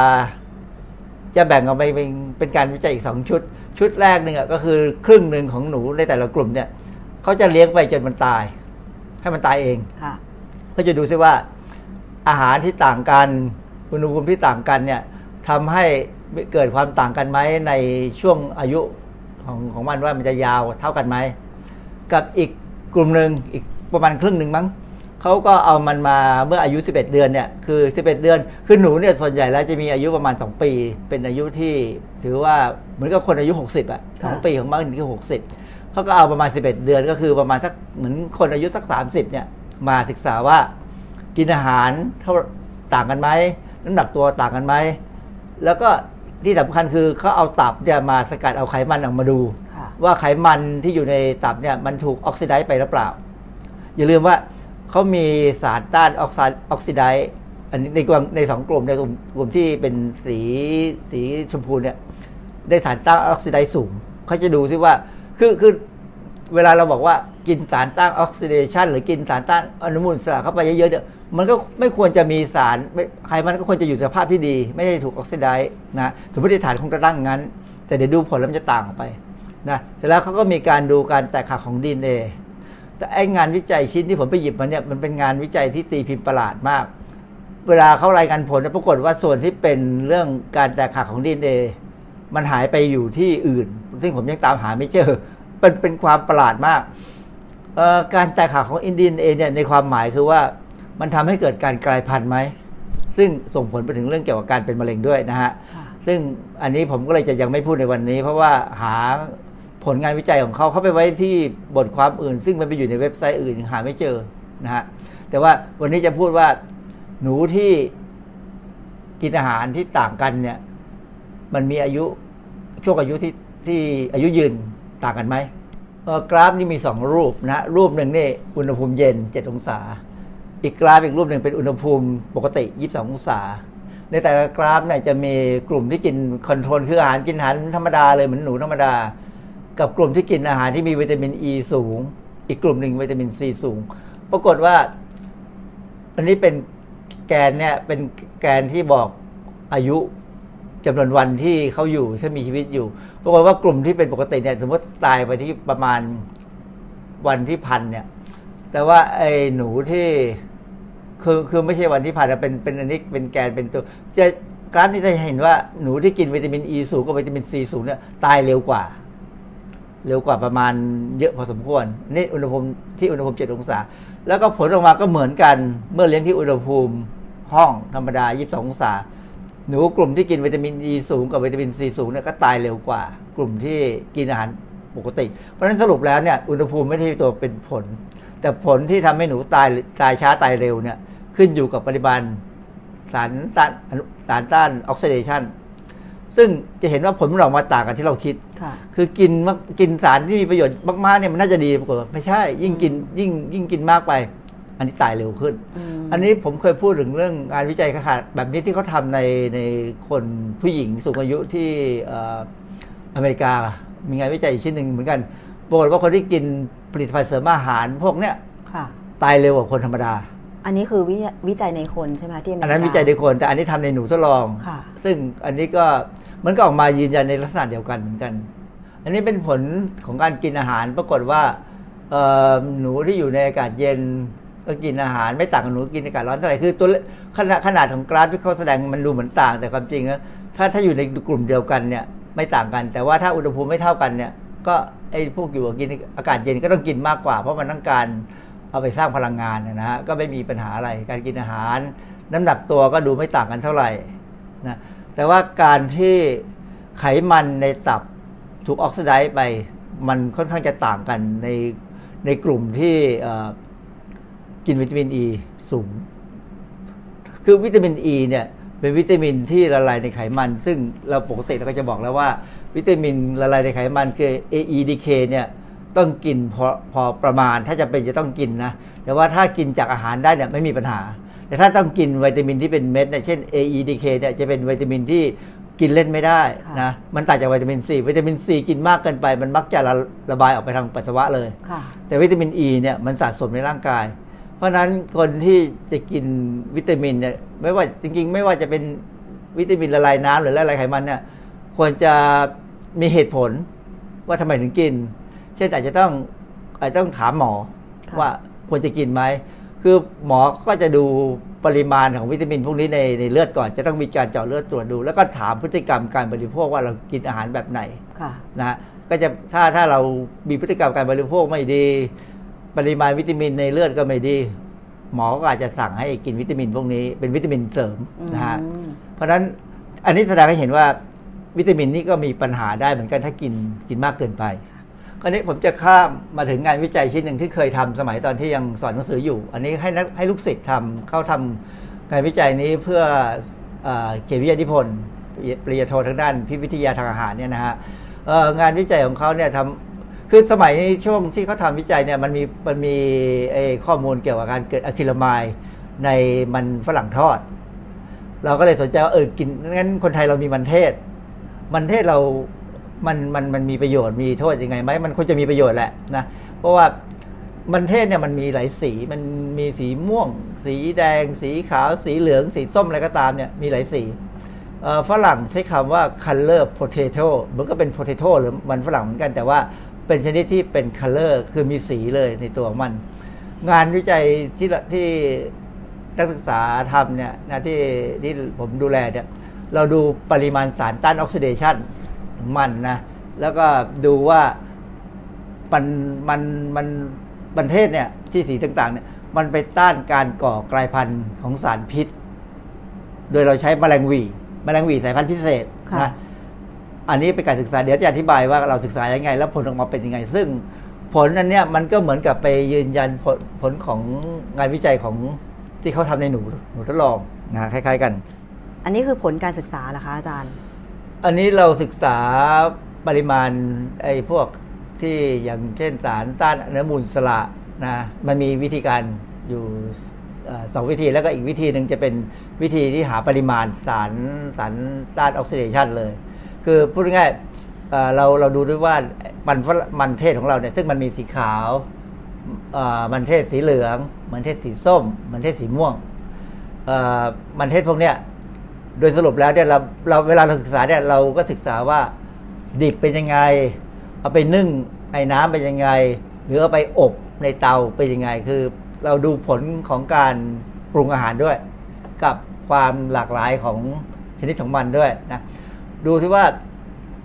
จะแบ่งออกไปเป็นเป็นการวิจัยอีกสองชุด ชุดแรกหนึ่งอะก็คือครึ่งหนึ่งของหนูในแต่ละกลุ่มเนี่ยเขาจะเลี้ยงไปจนมันตาย ให้มันตายเองค่ะเพื่อจะดูซิว่า อาหารที่ต่างกันอุณหภูมิที่ต่างกันเนี่ยทำให้เกิดความต่างกันไหมในช่วงอายุของของมันว่ามันจะยาวเท่ากันไหมกับอีกกลุ่มหนึ่งอีกประมาณครึ่งหนึ่งมั้ง เขาก็เอามันมาเมื่ออายุ 11 เดือนเนี่ยคือ 11 เดือน คือหนูเนี่ยส่วนใหญ่แล้วจะมีอายุประมาณ 2 ปี เป็นอายุที่ถือว่าเหมือนกับคนอายุ 60อะสองค่ะปีของมันคือ 60เขาก็เอาประมาณ 11 เดือนก็คือประมาณสักเหมือนคนอายุสัก 30เนี่ยมาศึกษาว่ากินอาหารเท่าต่างกันไหมน้ำหนักตัวต่างกันไหมแล้วก็ที่สำคัญคือเขาเอาตับเนี่ยมาสกัดเอาไขมันออกมาดูค่ะว่าไขมันที่อยู่ในตับเนี่ยมันถูกออกซิไดซ์ไปหรือเปล่า อย่าลืมว่า เขามีสารต้านออกซิออกซิไดซ์อันนี้ในกลุ่มในสองกลุ่มในกลุ่มกลุ่มที่เป็นสีสีชมพูเนี่ย ได้สารต้านออกซิไดซ์สูงเขาจะดูซิว่าคือคือเวลาเราบอกว่ากินสารต้านออกซิเดชันหรือกินสารต้านอนุมูลอิสระเข้าไปเยอะๆเนี่ยมันก็ไม่ควรจะมีสารไม่ไขมันก็ควรจะอยู่สภาพที่ดี ไม่ได้ถูกออกซิไดซ์นะสมมติฐานคงจะตั้งงั้น แต่เดี๋ยวดูผลแล้วมันจะต่างออกไปนะเสร็จแล้วเขาก็มีการดูการแตกหักของดีเอ แต่ไองานวิจัยชิ้นที่ผมไปหยิบมาเนี่ยมันเป็นงานวิจัยที่ตีพิมพ์ประหลาดมาก เวลาเขารายงานผลเนี่ยปรากฏว่าส่วนที่เป็นเรื่องการแตกหักของดีเอมันหายไปอยู่ที่อื่น ซึ่งผมยังตามหาไม่เจอเป็นเป็นความประหลาดมากเอ่อการแตกหักของอินดีเอเนี่ยในความหมายคือว่ามันทำให้เกิดการกลายพันธุ์ไหม ซึ่งส่งผลไปถึงเรื่องเกี่ยวกับการเป็นมะเร็งด้วยนะฮะค่ะซึ่งอันนี้ผมก็เลยจะยังไม่พูดในวันนี้ เพราะว่าหา ผลงานวิจัยของเขาเข้าไปไว้ที่บทความอื่น ซึ่งมันไปอยู่ในเว็บไซต์อื่นหาไม่เจอนะฮะแต่ว่าวันนี้จะพูดว่าหนูที่กินอาหารที่ต่างกันเนี่ย มันมีอายุช่วงอายุที่ที่อายุยืนต่างกันไหมกราฟนี่มีสองรูปนะรูปหนึ่งนี่อุณหภูมิเย็นเจ็ดองศา อีกกราฟอีกรูปหนึ่งเป็นอุณหภูมิปกติยี่สิบสององศา ในแต่ละกราฟเนี่ยจะมีกลุ่มที่กินคอนโทรลคืออาหารกินอาหารธรรมดาเลยเหมือนหนูธรรมดา กับกลุ่มที่กินอาหารที่มีวิตามินอ e ีสูง อีกกลุ่มหนึ่งวิตามินซีสูง ปรากฏว่า อันนี้เป็นแกนเนี่ย เป็นแกนที่บอกอายุจำนวนวันที่เขาอยู่ถ้ามีชีวิตอยู่ ปรากฏว่ากลุ่มที่เป็นปกติเนี่ย สมมติตายไปที่ประมาณวันที่พันเนี่ย แต่ว่าไอ้หนูที่คือคือไม่ใช่วันที่ผ่านมาเป็นเป็นอันนี้เป็นแกนเป็นตัว จะกราฟนี้จะเห็นว่าหนูที่กินวิตามินอ e ีสูงกับวิตามินซีสูงเนี่ยตายเร็วกว่า เร็วกว่าประมาณเยอะพอสมควรนี่อุณหภูมิที่อุณหภูมิ 7 องศา แล้วก็ผลออกมาก็เหมือนกัน เมื่อเลี้ยงที่อุณหภูมิห้องธรรมดา 22 องศา หนูกลุ่มที่กินวิตามินอ e ีสูงกับวิตามินซีสูงเนี่ยก็ตายเร็วกว่า กลุ่มที่กินอาหารปกติ เพราะฉะนั้นสรุปแล้วเนี่ยอุณหภูมิไม่ใช่ตัวเป็นผล แต่ผลที่ทำให้หนูตายตายช้าตายเร็วเนี่ยขึ้นอยู่กับปริมาณสารต้านสารต้านออกซิเดชัน ซึ่งจะเห็นว่าผลมันออกมาต่างกันที่เราคิดค่ะคือกินมากกินสารที่มีประโยชน์มากๆเนี่ยมันน่าจะดีปรากฏว่าไม่ใช่ ยิ่งกินยิ่งยิ่งกินมากไป อันนี้ตายเร็วขึ้นอืมอันนี้ผมเคยพูดถึงเรื่องงานวิจัยค่ะแบบนี้ที่เขาทำในในคนผู้หญิงสูงอายุที่เอ่ออเมริกา มีงานวิจัยอีกชิ้นหนึ่งเหมือนกันปรากฏว่าคนที่กินผลิตภัณฑ์เสริมอาหารพวกเนี้ยค่ะตายเร็วกว่าคนธรรมดา อันนี้คือวิวิจัยในคนใช่ไหมที่อเมริอักานนั้นวิจัยในคน แต่อันนี้ทำในหนูทดลองค่ะซึ่งอันนี้ก็มันก็ออกมายืนยันในลักษณะเดียวกันเหมือนกัน อันนี้เป็นผลของการกินอาหารปรากฏว่าเอ่อหนูที่อยู่ในอากาศเย็นก็กินอาหารไม่ต่างกับหนูกินในอากาศร้อนเท่าไหร่คือตัวเลขนาดขนาดของกราฟที่เขาแสดงมันดูเหมือนต่าง แต่ความจริงแล้วถ้าถ้าอยู่ในกลุ่มเดียวกันเนี่ยไม่ต่างกัน แต่ว่าถ้าอุณหภูมิไม่เท่ากันเนี่ย ก็ไอ้พวกอยู่กับกินอากาศเย็นก็ต้องกินมากกว่า เพราะมันต้องการ เอาไปสร้างพลังงานนะฮะก็ไม่มีปัญหาอะไรการกินอาหาร น้ำหนักตัวก็ดูไม่ต่างกันเท่าไหร่นะแต่ว่าการที่ไขมันในตับถูกออกซิไดซ์ไปมันค่อนข้างจะต่างกันในในกลุ่มที่กินวิตามินอ e ีสูง คือวิตามินอ e ีเนี่ยเป็นวิตามินที่ละลายในไขมัน ซึ่งเราปกติเราก็จะบอกแล้วว่า วิตามินละลายในไขมันคือ AEDK เนี่ย ต้องกินพอพอประมาณ ถ้าจะเป็นจะต้องกินนะแต่ว่าถ้ากินจากอาหารได้เนี่ยไม่มีปัญหา แต่ถ้าต้องกินวิตามินที่เป็นเม็ดเนี่ยเช่น AEDK เนี่ยจะเป็นวิตามินที่กินเล่นไม่ได้นะมันต่างจากวิตามินซีวิตามินซีกินมากเกินไป มันมักจะระระบายออกไปทางปัสสาวะเลยแต่วิตามินอ e ีเนี่ยมันสะสมในร่างกาย เพราะฉะนั้นคนที่จะกินวิตามินเนี่ยไม่ว่าจริงๆ ไม่ว่าจะเป็นวิตามินละลายน้ำหรือละลายไขมันเนี่ยควรจะมีเหตุผลว่าทำไมถึงกิน เช่นอาจจะต้องอาจจะต้องถามหมอว่าควรจะกินไหม คือหมอก็จะดูปริมาณของวิตามินพวกนี้ในในเลือดก่อนจะต้องมีการเจาะเลือดตรวจดู แล้วก็ถามพฤติกรรมการบริโภคว่าเรากินอาหารแบบไหนนะฮะก็จะถ้าถ้าเรามีพฤติกรรมการบริโภคไม่ดี ปริมาณวิตามินในเลือดก็ไม่ดี หมอก็อาจจะสั่งให้กินวิตามินพวกนี้เป็นวิตามินเสริมนะฮะเพราะฉะนั้นอันนี้แสดงให้เห็นว่าวิตามินนี่ก็มีปัญหาได้เหมือนกันถ้ากินกินมากเกินไป คราวนี้ผมจะข้ามมาถึงงานวิจัยชิ้นหนึ่งที่เคยทำสมัยตอนที่ยังสอนหนังสืออยู่ อันนี้ให้นักให้ลูกศิษย์ทำเข้าทำงานวิจัยนี้เพื่อเขียนวิทยานิพนธ์ปริญญาโททางด้านพิวิทยาทางอาหารเนี่ยนะฮะงานวิจัยของเขาเนี่ยทำคือสมัยนี้ช่วงที่เขาทำวิจัยเนี่ยมันมีมันมีข้อมูลเกี่ยวกับการเกิดอะคริลามายในมันฝรั่งทอด เราก็เลยสนใจว่าเออกินงั้นคนไทยเรามีมันเทศ มันเทศเรา มันมันมันมีประโยชน์มีโทษยังไงไหมมันควรจะมีประโยชน์แหละนะเพราะว่ามันเทศเนี่ยมันมีหลายสีมันมีสีม่วง สีแดง สีขาว สีเหลือง สีส้มอะไรก็ตามเนี่ยมีหลายสีฝรั่งใช้คำว่า color potato มันก็เป็น potato หรือมันฝรั่งเหมือนกันแต่ว่าเป็นชนิดที่เป็น color คือมีสีเลยในตัวมัน งานวิจัยที่ที่นักศึกษาทำเนี่ยนะที่ที่ผมดูแลเนี่ยเราดูปริมาณสารต้านออกซิเดชัน มันนะ แล้วก็ดูว่ามันมันมันประเทศเนี่ยที่สีต่างๆเนี่ยมันไปต้านการก่อกลายพันธุ์ของสารพิษ โดยเราใช้แมลงวีแมลงวีสายพันธุ์พิเศษนะอันนี้เป็นการศึกษาเดี๋ยวจะอธิบายว่าเราศึกษายังไง แล้วผลออกมาเป็นยังไง ซึ่งผลนั้นเนี่ยมันก็เหมือนกับไปยืนยันผลผลของงานวิจัยของที่เขาทำในหนูหนูทดลองนะคล้าย ๆ กัน อันนี้คือผลการศึกษาเหรอคะอาจารย์ อันนี้เราศึกษาปริมาณไอ้พวกที่อย่างเช่นสารต้านอนุมูลสละนะมันมีวิธีการอยู่สองวิธีแล้วก็อีกวิธีหนึ่งจะเป็นวิธีที่หาปริมาณสารสารต้านออกซิเดชันเลย คือพูดง่ายเราเราดูด้วยว่ามันมันเทศของเราเนี่ยซึ่งมันมีสีขาวมันเทศสีเหลือง มันเทศสีส้ม มันเทศสีม่วงมันเทศพวกเนี้ย โดยสรุปแล้วเนี่ยเราเราเวลาเราศึกษาเนี่ยเราก็ศึกษาว่าดิบเป็นยังไง เอาไปนึ่งไอ้น้ำเป็นยังไง หรือเอาไปอบในเตาเป็นยังไง คือเราดูผลของการปรุงอาหารด้วย กับความหลากหลายของชนิดของมันด้วยนะดูที่ว่า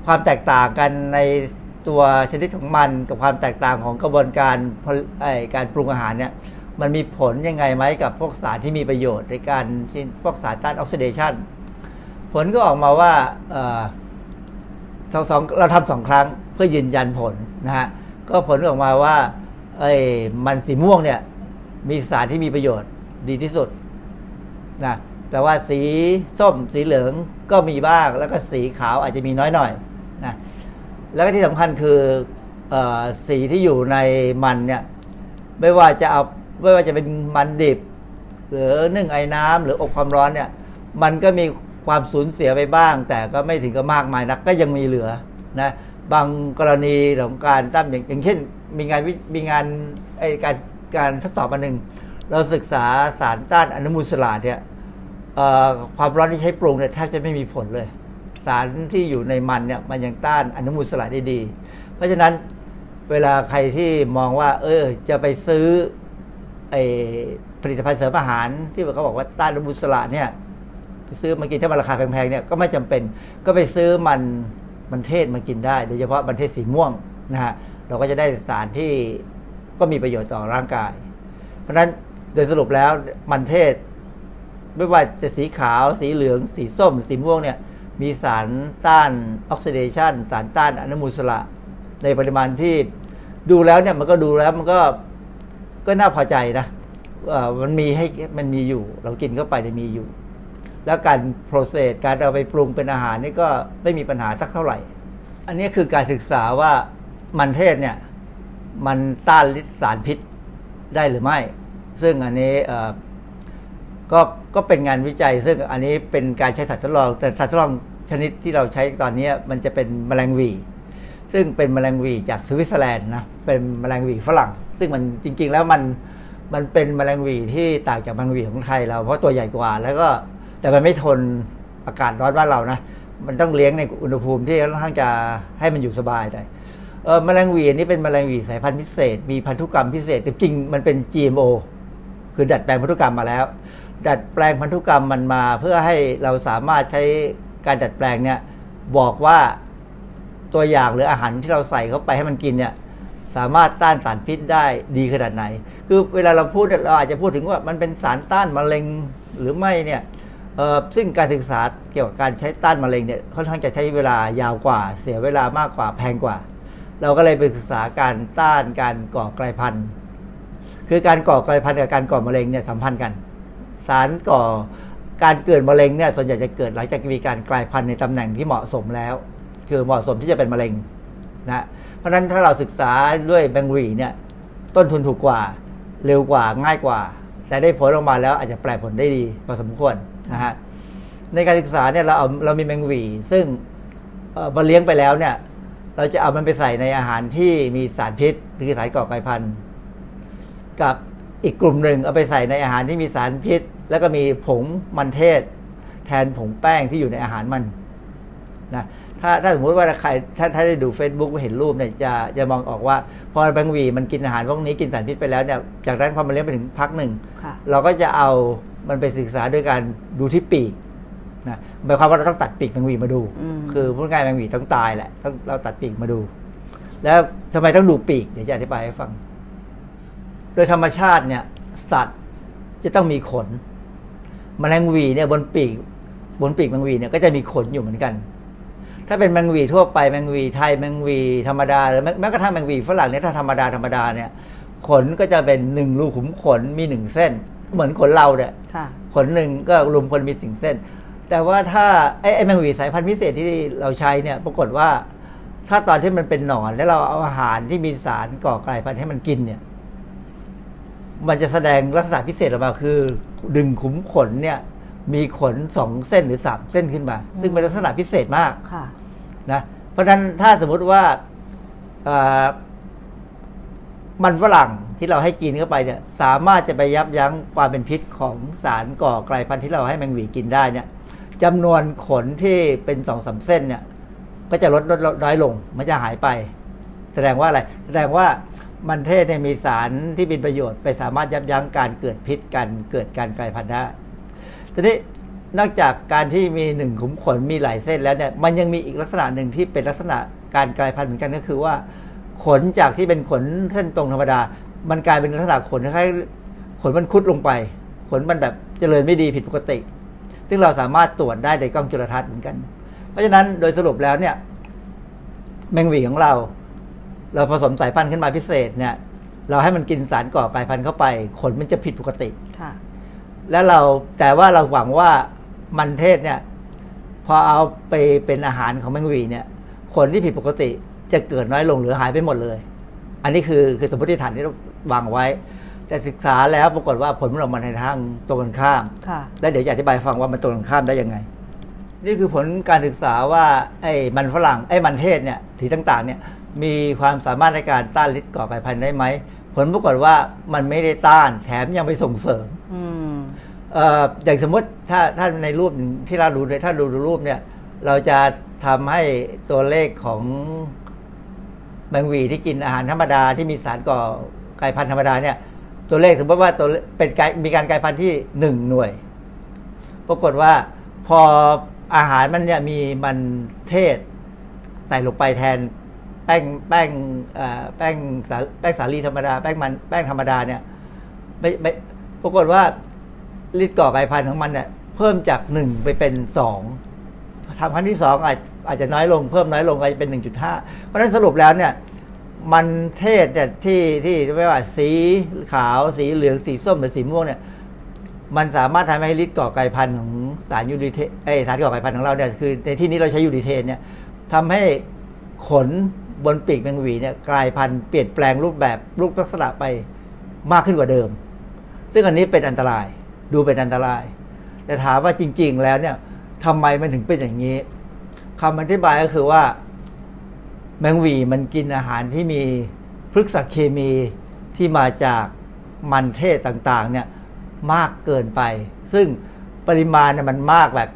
ความแตกต่างกันในตัวชนิดของมันกับความแตกต่างของกระบวนการการปรุงอาหารเนี่ยมันมีผลยังไงไหมกับพวกสารที่มีประโยชน์ในการพวกสารต้านออกซิเดชัน ผลก็ออกมาว่าสองสอเราทำสองครั้งเพื่อยืนยันผลนะฮะก็ผลออกมาว่าไอ้มันสีม่วงเนี่ย มีสารที่มีประโยชน์ดีที่สุดนะแต่ว่าสีส้มสีเหลืองก็มีบ้าง แล้วก็สีขาวอาจจะมีน้อยหน่อยนะแล้วก็ที่สำคัญคืออสีที่อยู่ในมันเนี่ย ไม่ว่าจะเอาไม่ว่าจะเป็นมันดิบ หรือนึ่งไอ้น้ำหรืออบความร้อนเนี่ย มันก็มี ความสูญเสียไปบ้าง แต่ก็ไม่ถึงกับมากมายนักก็ยังมีเหลือนะบางกรณีของการตั้มอย่างอย่างเช่น มีงานมีงานไอการการทดสอบอันหนึ่งเราศึกษาสารต้านอนุมูลสลาเนี่ยความร้อนที่ใช้ปรุงเนี่ยแทบจะไม่มีผลเลย สารที่อยู่ในมันเนี่ยมันยังต้านอนุมูลสลาได้ดี เพราะฉะนั้นเวลาใครที่มองว่า เออจะไปซื้อไอผลิตภัณฑ์เสริมอาหารที่เขาบอกว่าต้านอนุมูลสลาเนี่ย ไปซื้อมากินถ้ามันราคาแพงๆเนี่ยก็ไม่จำเป็นก็ไปซื้อมันมันเทศมากินได้ โดยเฉพาะมันเทศสีม่วงนะฮะเราก็จะได้สารที่ก็มีประโยชน์ต่อร่างกาย เพราะฉะนั้นโดยสรุปแล้วมันเทศ ไม่ว่าจะสีขาว สีเหลือง สีส้ม สีม่วงเนี่ยมีสารต้านออกซิเดชันสารต้านอนุมูลอิสระ ในปริมาณที่ดูแล้วเนี่ยมันก็ดูแล้วมันก็ก็น่าพอใจนะมันมีให้มันมีอยู่ เรากินเข้าไปเนี่ยมีอยู่ แล้วการโปรเซสการเอาไปปรุงเป็นอาหารนี่ก็ไม่มีปัญหาสักเท่าไหร่ อันนี้คือการศึกษาว่ามันเทศเนี่ยมันต้านฤทธิ์สารพิษได้หรือไม่ ซึ่งอันนี้ก็ก็เป็นงานวิจัย ซึ่งอันนี้เป็นการใช้สัตว์ทดลอง แต่สัตว์ทดลองชนิดที่เราใช้ตอนนี้มันจะเป็นแมลงวี ซึ่งเป็นแมลงวีจากสวิตเซอร์แลนด์นะเป็นแมลงวีฝรั่ง ซึ่งมันจริง ๆ แล้วมันมันเป็นแมลงวีที่ต่างจากแมลงวีของไทยเราเพราะตัวใหญ่กว่าแล้วก็ แต่มันไม่ทนอากาศร้อนบ้านเรานะ มันต้องเลี้ยงในอุณหภูมิที่ค่อนข้างจะให้มันอยู่สบายได้เออมแมลงวีนนี้เป็นมแมลงวีสายพันธุ์พิเศษ มีพันธุกรรมพิเศษแต่จริงมันเป็น GMO คือดัดแปลงพันธุกรรมมาแล้ว ดัดแปลงพันธุกรรมมันมา เพื่อให้เราสามารถใช้การดัดแปลงเนี่ย บอกว่าตัวอย่างหรืออาหารที่เราใส่เข้าไปให้มันกินเนี่ย สามารถต้านสารพิษได้ดีขนาดไหน คือเวลาเราพูดเราอาจจะพูดถึงว่ามันเป็นสารต้านมะเร็งหรือไม่เนี่ย ซึ่งการศึกษาเกี่ยวกับการใช้ต้านมะเร็งเนี่ยค่อนข้างจะใช้เวลายาวกว่า เสียเวลามากกว่าแพงกว่า เราก็เลยไปศึกษาการต้านการก่อกลายพันธุ์คือการก่อกลายพันธุ์กับการก่อมะเร็งเนี่ยสัมพันธ์กัน สารก่อการเกิดมะเร็งเนี่ยส่วนใหญ่จะเกิดหลังจากมีการกลายพันธุ์ในตำแหน่งที่เหมาะสมแล้ว คือเหมาะสมที่จะเป็นมะเร็งนะเพราะฉะนั้นถ้าเราศึกษาด้วยแบงวีเนี่ยต้นทุนถูกกว่า เร็วกว่าง่ายกว่า แต่ได้ผลออกมาแล้วอาจจะแปลผลได้ดีพอสมควร นะฮะในการศึกษาเนี่ยเราเอาเรามีแมงหวีซึ่งเอ่อมาเลี้ยงไปแล้วเนี่ย เราจะเอามันไปใส่ในอาหารที่มีสารพิษคือสารก่อไกลพันธุ์กับอีกกลุ่มหนึ่งเอาไปใส่ในอาหารที่มีสารพิษ แล้วก็มีผงมันเทศ แทนผงแป้งที่อยู่ในอาหารมันนะถ้าถ้าสมมติว่าใครถ้าถ้าได้ดู Facebook เห็นรูปเนี่ยจะจะมองออกว่า พอแบงหวีมันกินอาหารพวกนี้กินสารพิษไปแล้วเนี่ยจากนั้นพอมันเลี้ยงไปถึงพักหนึ่งค่ะเราก็จะเอา มันไปศึกษาด้วยการดูที่ปีกนะหมายความว่าเราต้องตัดปีกแมงหวีมาดูอืมคือพูดง่ายๆแมงหวีต้องตายแหละต้องเราตัดปีกมาดู แล้วทำไมต้องดูปีกเดี๋ยวจะอธิบายให้ฟัง โดยธรรมชาติเนี่ย สัตว์จะต้องมีขนแมลงหวีเนี่ยบนปีกบนปีกแมงหวีเนี่ยก็จะมีขนอยู่เหมือนกัน ถ้าเป็นแมงหวีทั่วไปแมงหวีไทยแมงหวีธรรมดาหรือแม้แม้กระทั่งแมงหวีฝรั่งเนี่ยถ้าธรรมดาธรรมดาเนี่ย ขนก็จะเป็นหนึ่งรูขุมขนมีหนึ่งเส้น เหมือนขนเราเนี่ยค่ะขนหนึ่งก็รวมคนมีสิ่งเส้น แต่ว่าถ้าไอ้ไอ้แมงหวีสายพันธุ์พิเศษที่เราใช้เนี่ยปรากฏว่า ถ้าตอนที่มันเป็นหนอนแล้วเราเอาอาหารที่มีสารก่อกลายพันธุ์ให้มันกินเนี่ย มันจะแสดงลักษณะพิเศษออกมาคือ ดึงขุมขนเนี่ย มีขนสองเส้นหรือสามเส้นขึ้นมา ซึ่งเป็นลักษณะพิเศษมากค่ะนะเพราะฉะนั้นถ้าสมมุติว่าเอ่อ มันฝรั่งที่เราให้กินเข้าไปเนี่ยสามารถจะไปยับยั้งความเป็นพิษของสารก่อไกลพันธุ์ที่เราให้แมงหวีกินได้เนี่ยจำนวนขนที่เป็นสองสามเส้นเนี่ย ก็จะลดลดลดน้อยลงมันจะหายไป แสดงว่าอะไร แสดงว่ามันเทศเนี่ยมีสารที่เป็นประโยชน์ ไปสามารถยับยั้งการเกิดพิษการเกิดการกลายพันธุ์ได้ทีนี้นอกจากการที่มีหนึ่งขุมขนมีหลายเส้นแล้วเนี่ยมันยังมีอีกลักษณะหนึ่งที่เป็นลักษณะการกลายพันธุ์เหมือนกันก็คือว่า ขนจากที่เป็นขนเส้นตรงธรรมดา มันกลายเป็นลักษณะขนคล้ายๆขนมันคุดลงไป ขนมันแบบเจริญไม่ดีผิดปกติ ซึ่งเราสามารถตรวจได้ในกล้องจุลทรรศน์เหมือนกัน เพราะฉะนั้นโดยสรุปแล้วเนี่ย แมงหวีของเรา เราผสมสายพันธุ์ขึ้นมาพิเศษเนี่ย เราให้มันกินสารก่อกลายพันธุ์เข้าไป ขนมันจะผิดปกติค่ะ แล้วเราแต่ว่าเราหวังว่ามันเทศเนี่ย พอเอาไปเป็นอาหารของแมงหวีเนี่ย ขนที่ผิดปกติ จะเกิดน้อยลงหรือหายไปหมดเลย อันนี้คือคือสมมติฐานที่เราวางไว้ แต่ศึกษาแล้วปรากฏว่าผลมันออกมาในทางตรงกันข้ามค่ะแล้วเดี๋ยวจะอธิบายฟังว่ามันตรงกันข้ามได้ยังไง นี่คือผลการศึกษาว่าไอ้มันฝรั่งไอ้มันเทศเนี่ยสีต่างๆเนี่ยมีความสามารถในการต้านฤทธิ์ก่อไก่พันธุ์ได้ไหมผลปรากฏว่ามันไม่ได้ต้านแถมยังไปส่งเสริมอืมเอ่ออย่างสมมติถ้าถ้าในรูปที่เราดูเลยถ้าดูดูรูปเนี่ย เราจะทำให้ตัวเลขของ แมงวีที่กินอาหารธรรมดาที่มีสารก่อกลายพันธุ์ธรรมดาเนี่ย ตัวเลขสมมติว่าตัวเป็นกายมีการกลายพันธุ์ที่หนึ่งหน่วย ปรากฏว่าพออาหารมันเนี่ยมีมันเทศใส่ลงไปแทนแป้งแป้งเอ่อแป้งสาแป้งสาลีธรรมดาแป้งมันแป้งธรรมดาเนี่ยไม่ไม่ปรากฏว่าฤทธิ์ก่อไกลพันธุ์ของมันเนี่ยเพิ่มจากหนึ่งไปเป็นสองทำครั้งที่สองอาจ อาจจะน้อยลงเพิ่มน้อยลงอาจจะเป็น 1.5 เพราะฉะนั้นสรุปแล้วเนี่ยมันเทศเนี่ยที่ที่ไม่ว่าสีขาวสีเหลืองสีส้มหรือสีม่วงเนี่ยมันสามารถทำให้ฤทธิ์ก่อไกลพันธุ์ของสารยูริเทไอสารก่อไกลพันธุ์ของเราเนี่ยคือในที่นี้เราใช้ยูริเทนเนี่ยทำให้ขนบนปีกแมงวีเนี่ยกลายพันธุ์เปลี่ยนแปลงรูปแบบรูปลักษณะไปมากขึ้นกว่าเดิม ซึ่งอันนี้เป็นอันตรายดูเป็นอันตราย แต่ถามว่าจริง ๆ แล้วเนี่ยทำไมมันถึงเป็นอย่างนี้ คำอธิบายก็คือว่า แมงวีมันกินอาหารที่มีพฤกษเคมีที่มาจากมันเทศต่างๆ เนี่ยมากเกินไป ซึ่งปริมาณเนี่ยมันมากแบบ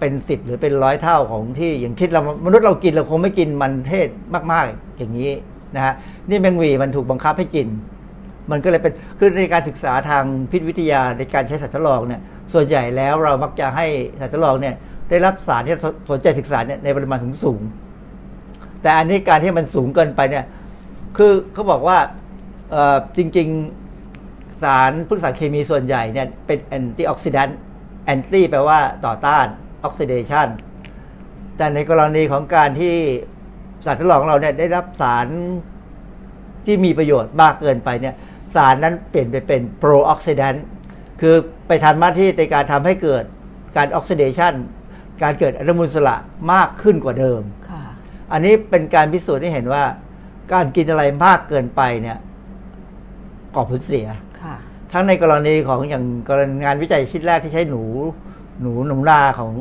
เป็นสิบหรือเป็นร้อยเท่าของที่อย่างเช่เรามนุษย์เรากินเราคงไม่กินมันเทศมากๆ อย่างนี้นะฮะนี่แมงวีมันถูกบังคับให้กิน มันก็เลยเป็นคือในการศึกษาทางพิษวิทยาในการใช้สัตว์ทดลองเนี่ยส่วนใหญ่แล้วเรามักจะให้สัตว์ทดลองเนี่ย ได้รับสารที่สนใจศึกษาเนี่ยในปริมาณสูงสูง แต่อันนี้การที่มันสูงเกินไปเนี่ย คือเขาบอกว่าจริง ๆสารพฤกษเคมีส่วนใหญ่เนี่ยเป็น antioxidant anti แปลว่าต่อต้านออกซิเดชันแต่ในกรณีของการที่สัตว์ทดลองของเราเนี่ยได้รับสารที่มีประโยชน์มากเกินไปเนี่ย สารนั้นเปลี่ยนไปเป็น prooxidant คือไปทำหน้าที่ในการทำให้เกิดการออกซิเดชัน การเกิดอนุมูลอิสระมากขึ้นกว่าเดิม อันนี้เป็นการพิสูจน์ให้เห็นว่า การกินอะไรมากเกินไปเนี่ยก่อผลเสีย ทั้งในกรณีของอย่างกรณีงานวิจัยชิ้นแรกที่ใช้หนู หนูหนูนาของ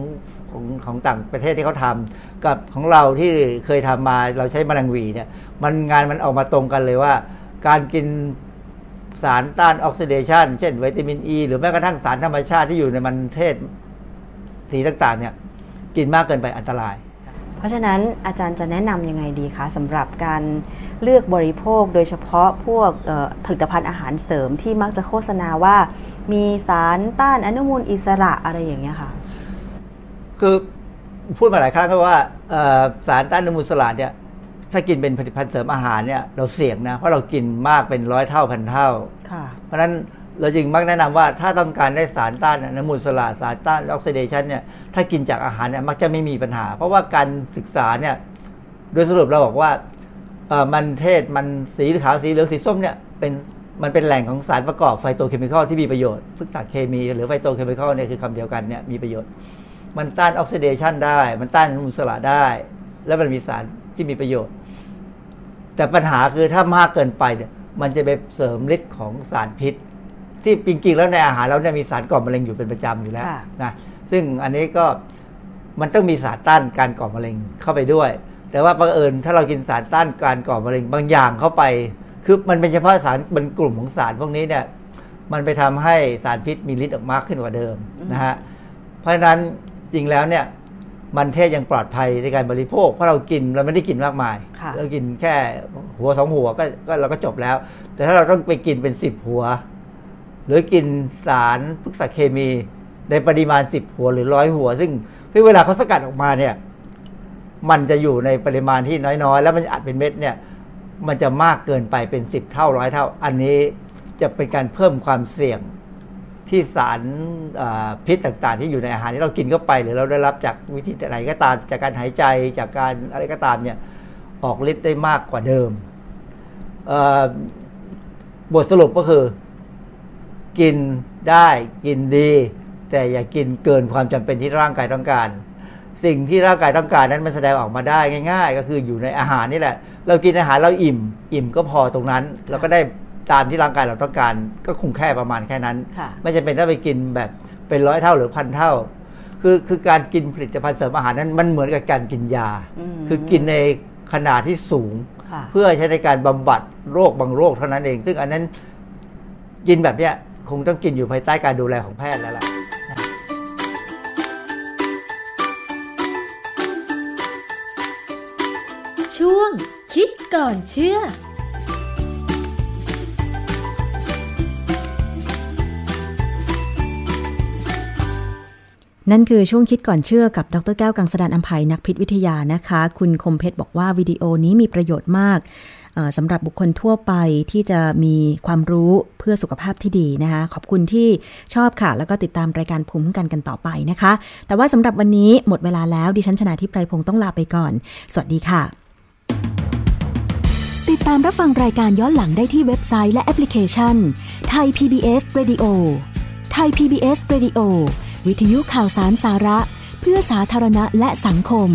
ของของต่างประเทศที่เขาทำกับของเราที่เคยทำมาเราใช้มะลังวีเนี่ย มันงานมันออกมาตรงกันเลยว่า การกินสารต้านออกซิเดชันเช่นวิตามินอ e, ีหรือแม้กระทั่งสารธรรมชาติที่อยู่ในมันเทศ สีต่างๆเนี่ยกินมากเกินไปอันตราย เพราะฉะนั้นอาจารย์จะแนะนำยังไงดีคะสำหรับการเลือกบริโภคโดยเฉพาะพวกผลิตภัณฑ์อาหารเสริมที่มักจะโฆษณาว่า มีสารต้านอนุมูลอิสระอะไรอย่างเงี้ยค่ะ คือพูดมาหลายครั้งก็ว่าสารต้านอนุมูลอิสระเนี่ยถ้ากินเป็นผลิตภัณฑ์เสริมอาหารเนี่ยเราเสี่ยงนะเพราะเรากินมากเป็นร้อยเท่าพันเท่าเพราะฉะนั้น เราจึงมักแนะนำว่าถ้าต้องการได้สารต้านอนุมูลอิสระสารต้านออกซิเดชันเนี่ยถ้ากินจากอาหารเนี่ยมักจะไม่มีปัญหา เพราะว่าการศึกษาเนี่ยโดยสรุปเราบอกว่ามันเทศมันสีขาวสีเหลืองสีส้มเนี่ยเป็นมันเป็นแหล่งของสารประกอบ phytochemical ที่มีประโยชน์พฤกษเคมี หรือ phytochemical เนี่ยคือคำเดียวกันเนี่ยมีประโยชน์ มันต้านออกซิเดชันได้ มันต้านอนุมูลอิสระได้ และมันมีสารที่มีประโยชน์ แต่ปัญหาคือถ้ามากเกินไปเนี่ยมันจะไปเสริมฤทธิ์ของสารพิษ ที่จริงๆแล้วในอาหารเราเนี่ยมีสารก่อมะเร็งอยู่เป็นประจำอยู่แล้วนะซึ่งอันนี้ก็มันต้องมีสารต้านการก่อมะเร็งเข้าไปด้วย แต่ว่าบังเอิญถ้าเรากินสารต้านการก่อมะเร็งบางอย่างเข้าไป คือมันเป็นเฉพาะสารเป็นกลุ่มของสารพวกนี้เนี่ยมันไปทำให้สารพิษมีฤทธิ์ออกมากขึ้นกว่าเดิมนะฮะเพราะฉะนั้นจริงแล้วเนี่ยมันเทศยังปลอดภัยในการบริโภค เพราะเรากินเราไม่ได้กินมากมาย เรากินแค่หัวสองหัวก็ก็เราก็จบแล้ว แต่ถ้าเราต้องไปกินเป็นสิบหัวห รือกินสารพฤกษเคมีในปริมาณสิบหัวหรือร้อยหัวซึ่งเวลาเขาสกัดออกมาเนี่ย มันจะอยู่ในปริมาณที่น้อยๆ แล้วมันอัดเป็นเม็ดเนี่ย มันจะมากเกินไปเป็นสิบเท่าร้อยเท่า อันนี้จะเป็นการเพิ่มความเสี่ยงที่สารพิษต่างๆ ที่อยู่ในอาหารที่เรากินเข้าไปหรือเราได้รับจากวิธีไหนก็ตามจากการหายใจจากการอะไรก็ตามเนี่ยออกฤทธิ์ได้มากกว่าเดิมบทสรุปก็คือ กินได้กินดี แต่อย่ากินเกินความจำเป็นที่ร่างกายต้องการ สิ่งที่ร่างกายต้องการนั้นมันแสดงออกมาได้ง่าย ๆ ก็คืออยู่ในอาหารนี่แหละ เรากินอาหารเราอิ่ม อิ่มก็พอตรงนั้น เราก็ได้ตามที่ร่างกายเราต้องการ ก็คงแค่ประมาณแค่นั้น ไม่จำเป็นต้องไปกินแบบเป็นร้อยเท่าหรือพันเท่า คือคือการกินผลิตภัณฑ์เสริมอาหารนั้นมันเหมือนกับการกินยา คือกินในขนาดที่สูง เพื่อใช้ในการบำบัดโรคบางโรคเท่านั้นเอง ซึ่งอันนั้นกินแบบเนี้ย คงต้องกินอยู่ภายใต้การดูแลของแพทย์แล้วล่ะช่วง คิดก่อนเชื่อนั่นคือช่วงคิดก่อนเชื่อกับดรแก้วกังสดานอัมภัยนักพิษวิทยานะคะ คุณคมเพชรบอกว่าวิดีโอนี้มีประโยชน์มาก สำหรับบุคคลทั่วไปที่จะมีความรู้เพื่อสุขภาพที่ดีนะคะ ขอบคุณที่ชอบค่ะ แล้วก็ติดตามรายการภูมิคุ้มกันกันต่อไปนะคะ แต่ว่าสำหรับวันนี้หมดเวลาแล้วดิฉันชนะทิพไพรพงศ์ต้องลาไปก่อน สวัสดีค่ะ ติดตามรับฟังรายการย้อนหลังได้ที่เว็บไซต์และแอปพลิเคชันไทย PBS Radio ไทย PBS Radio วิทยุข่าวสารสาระ เพื่อสาธารณะและสังคม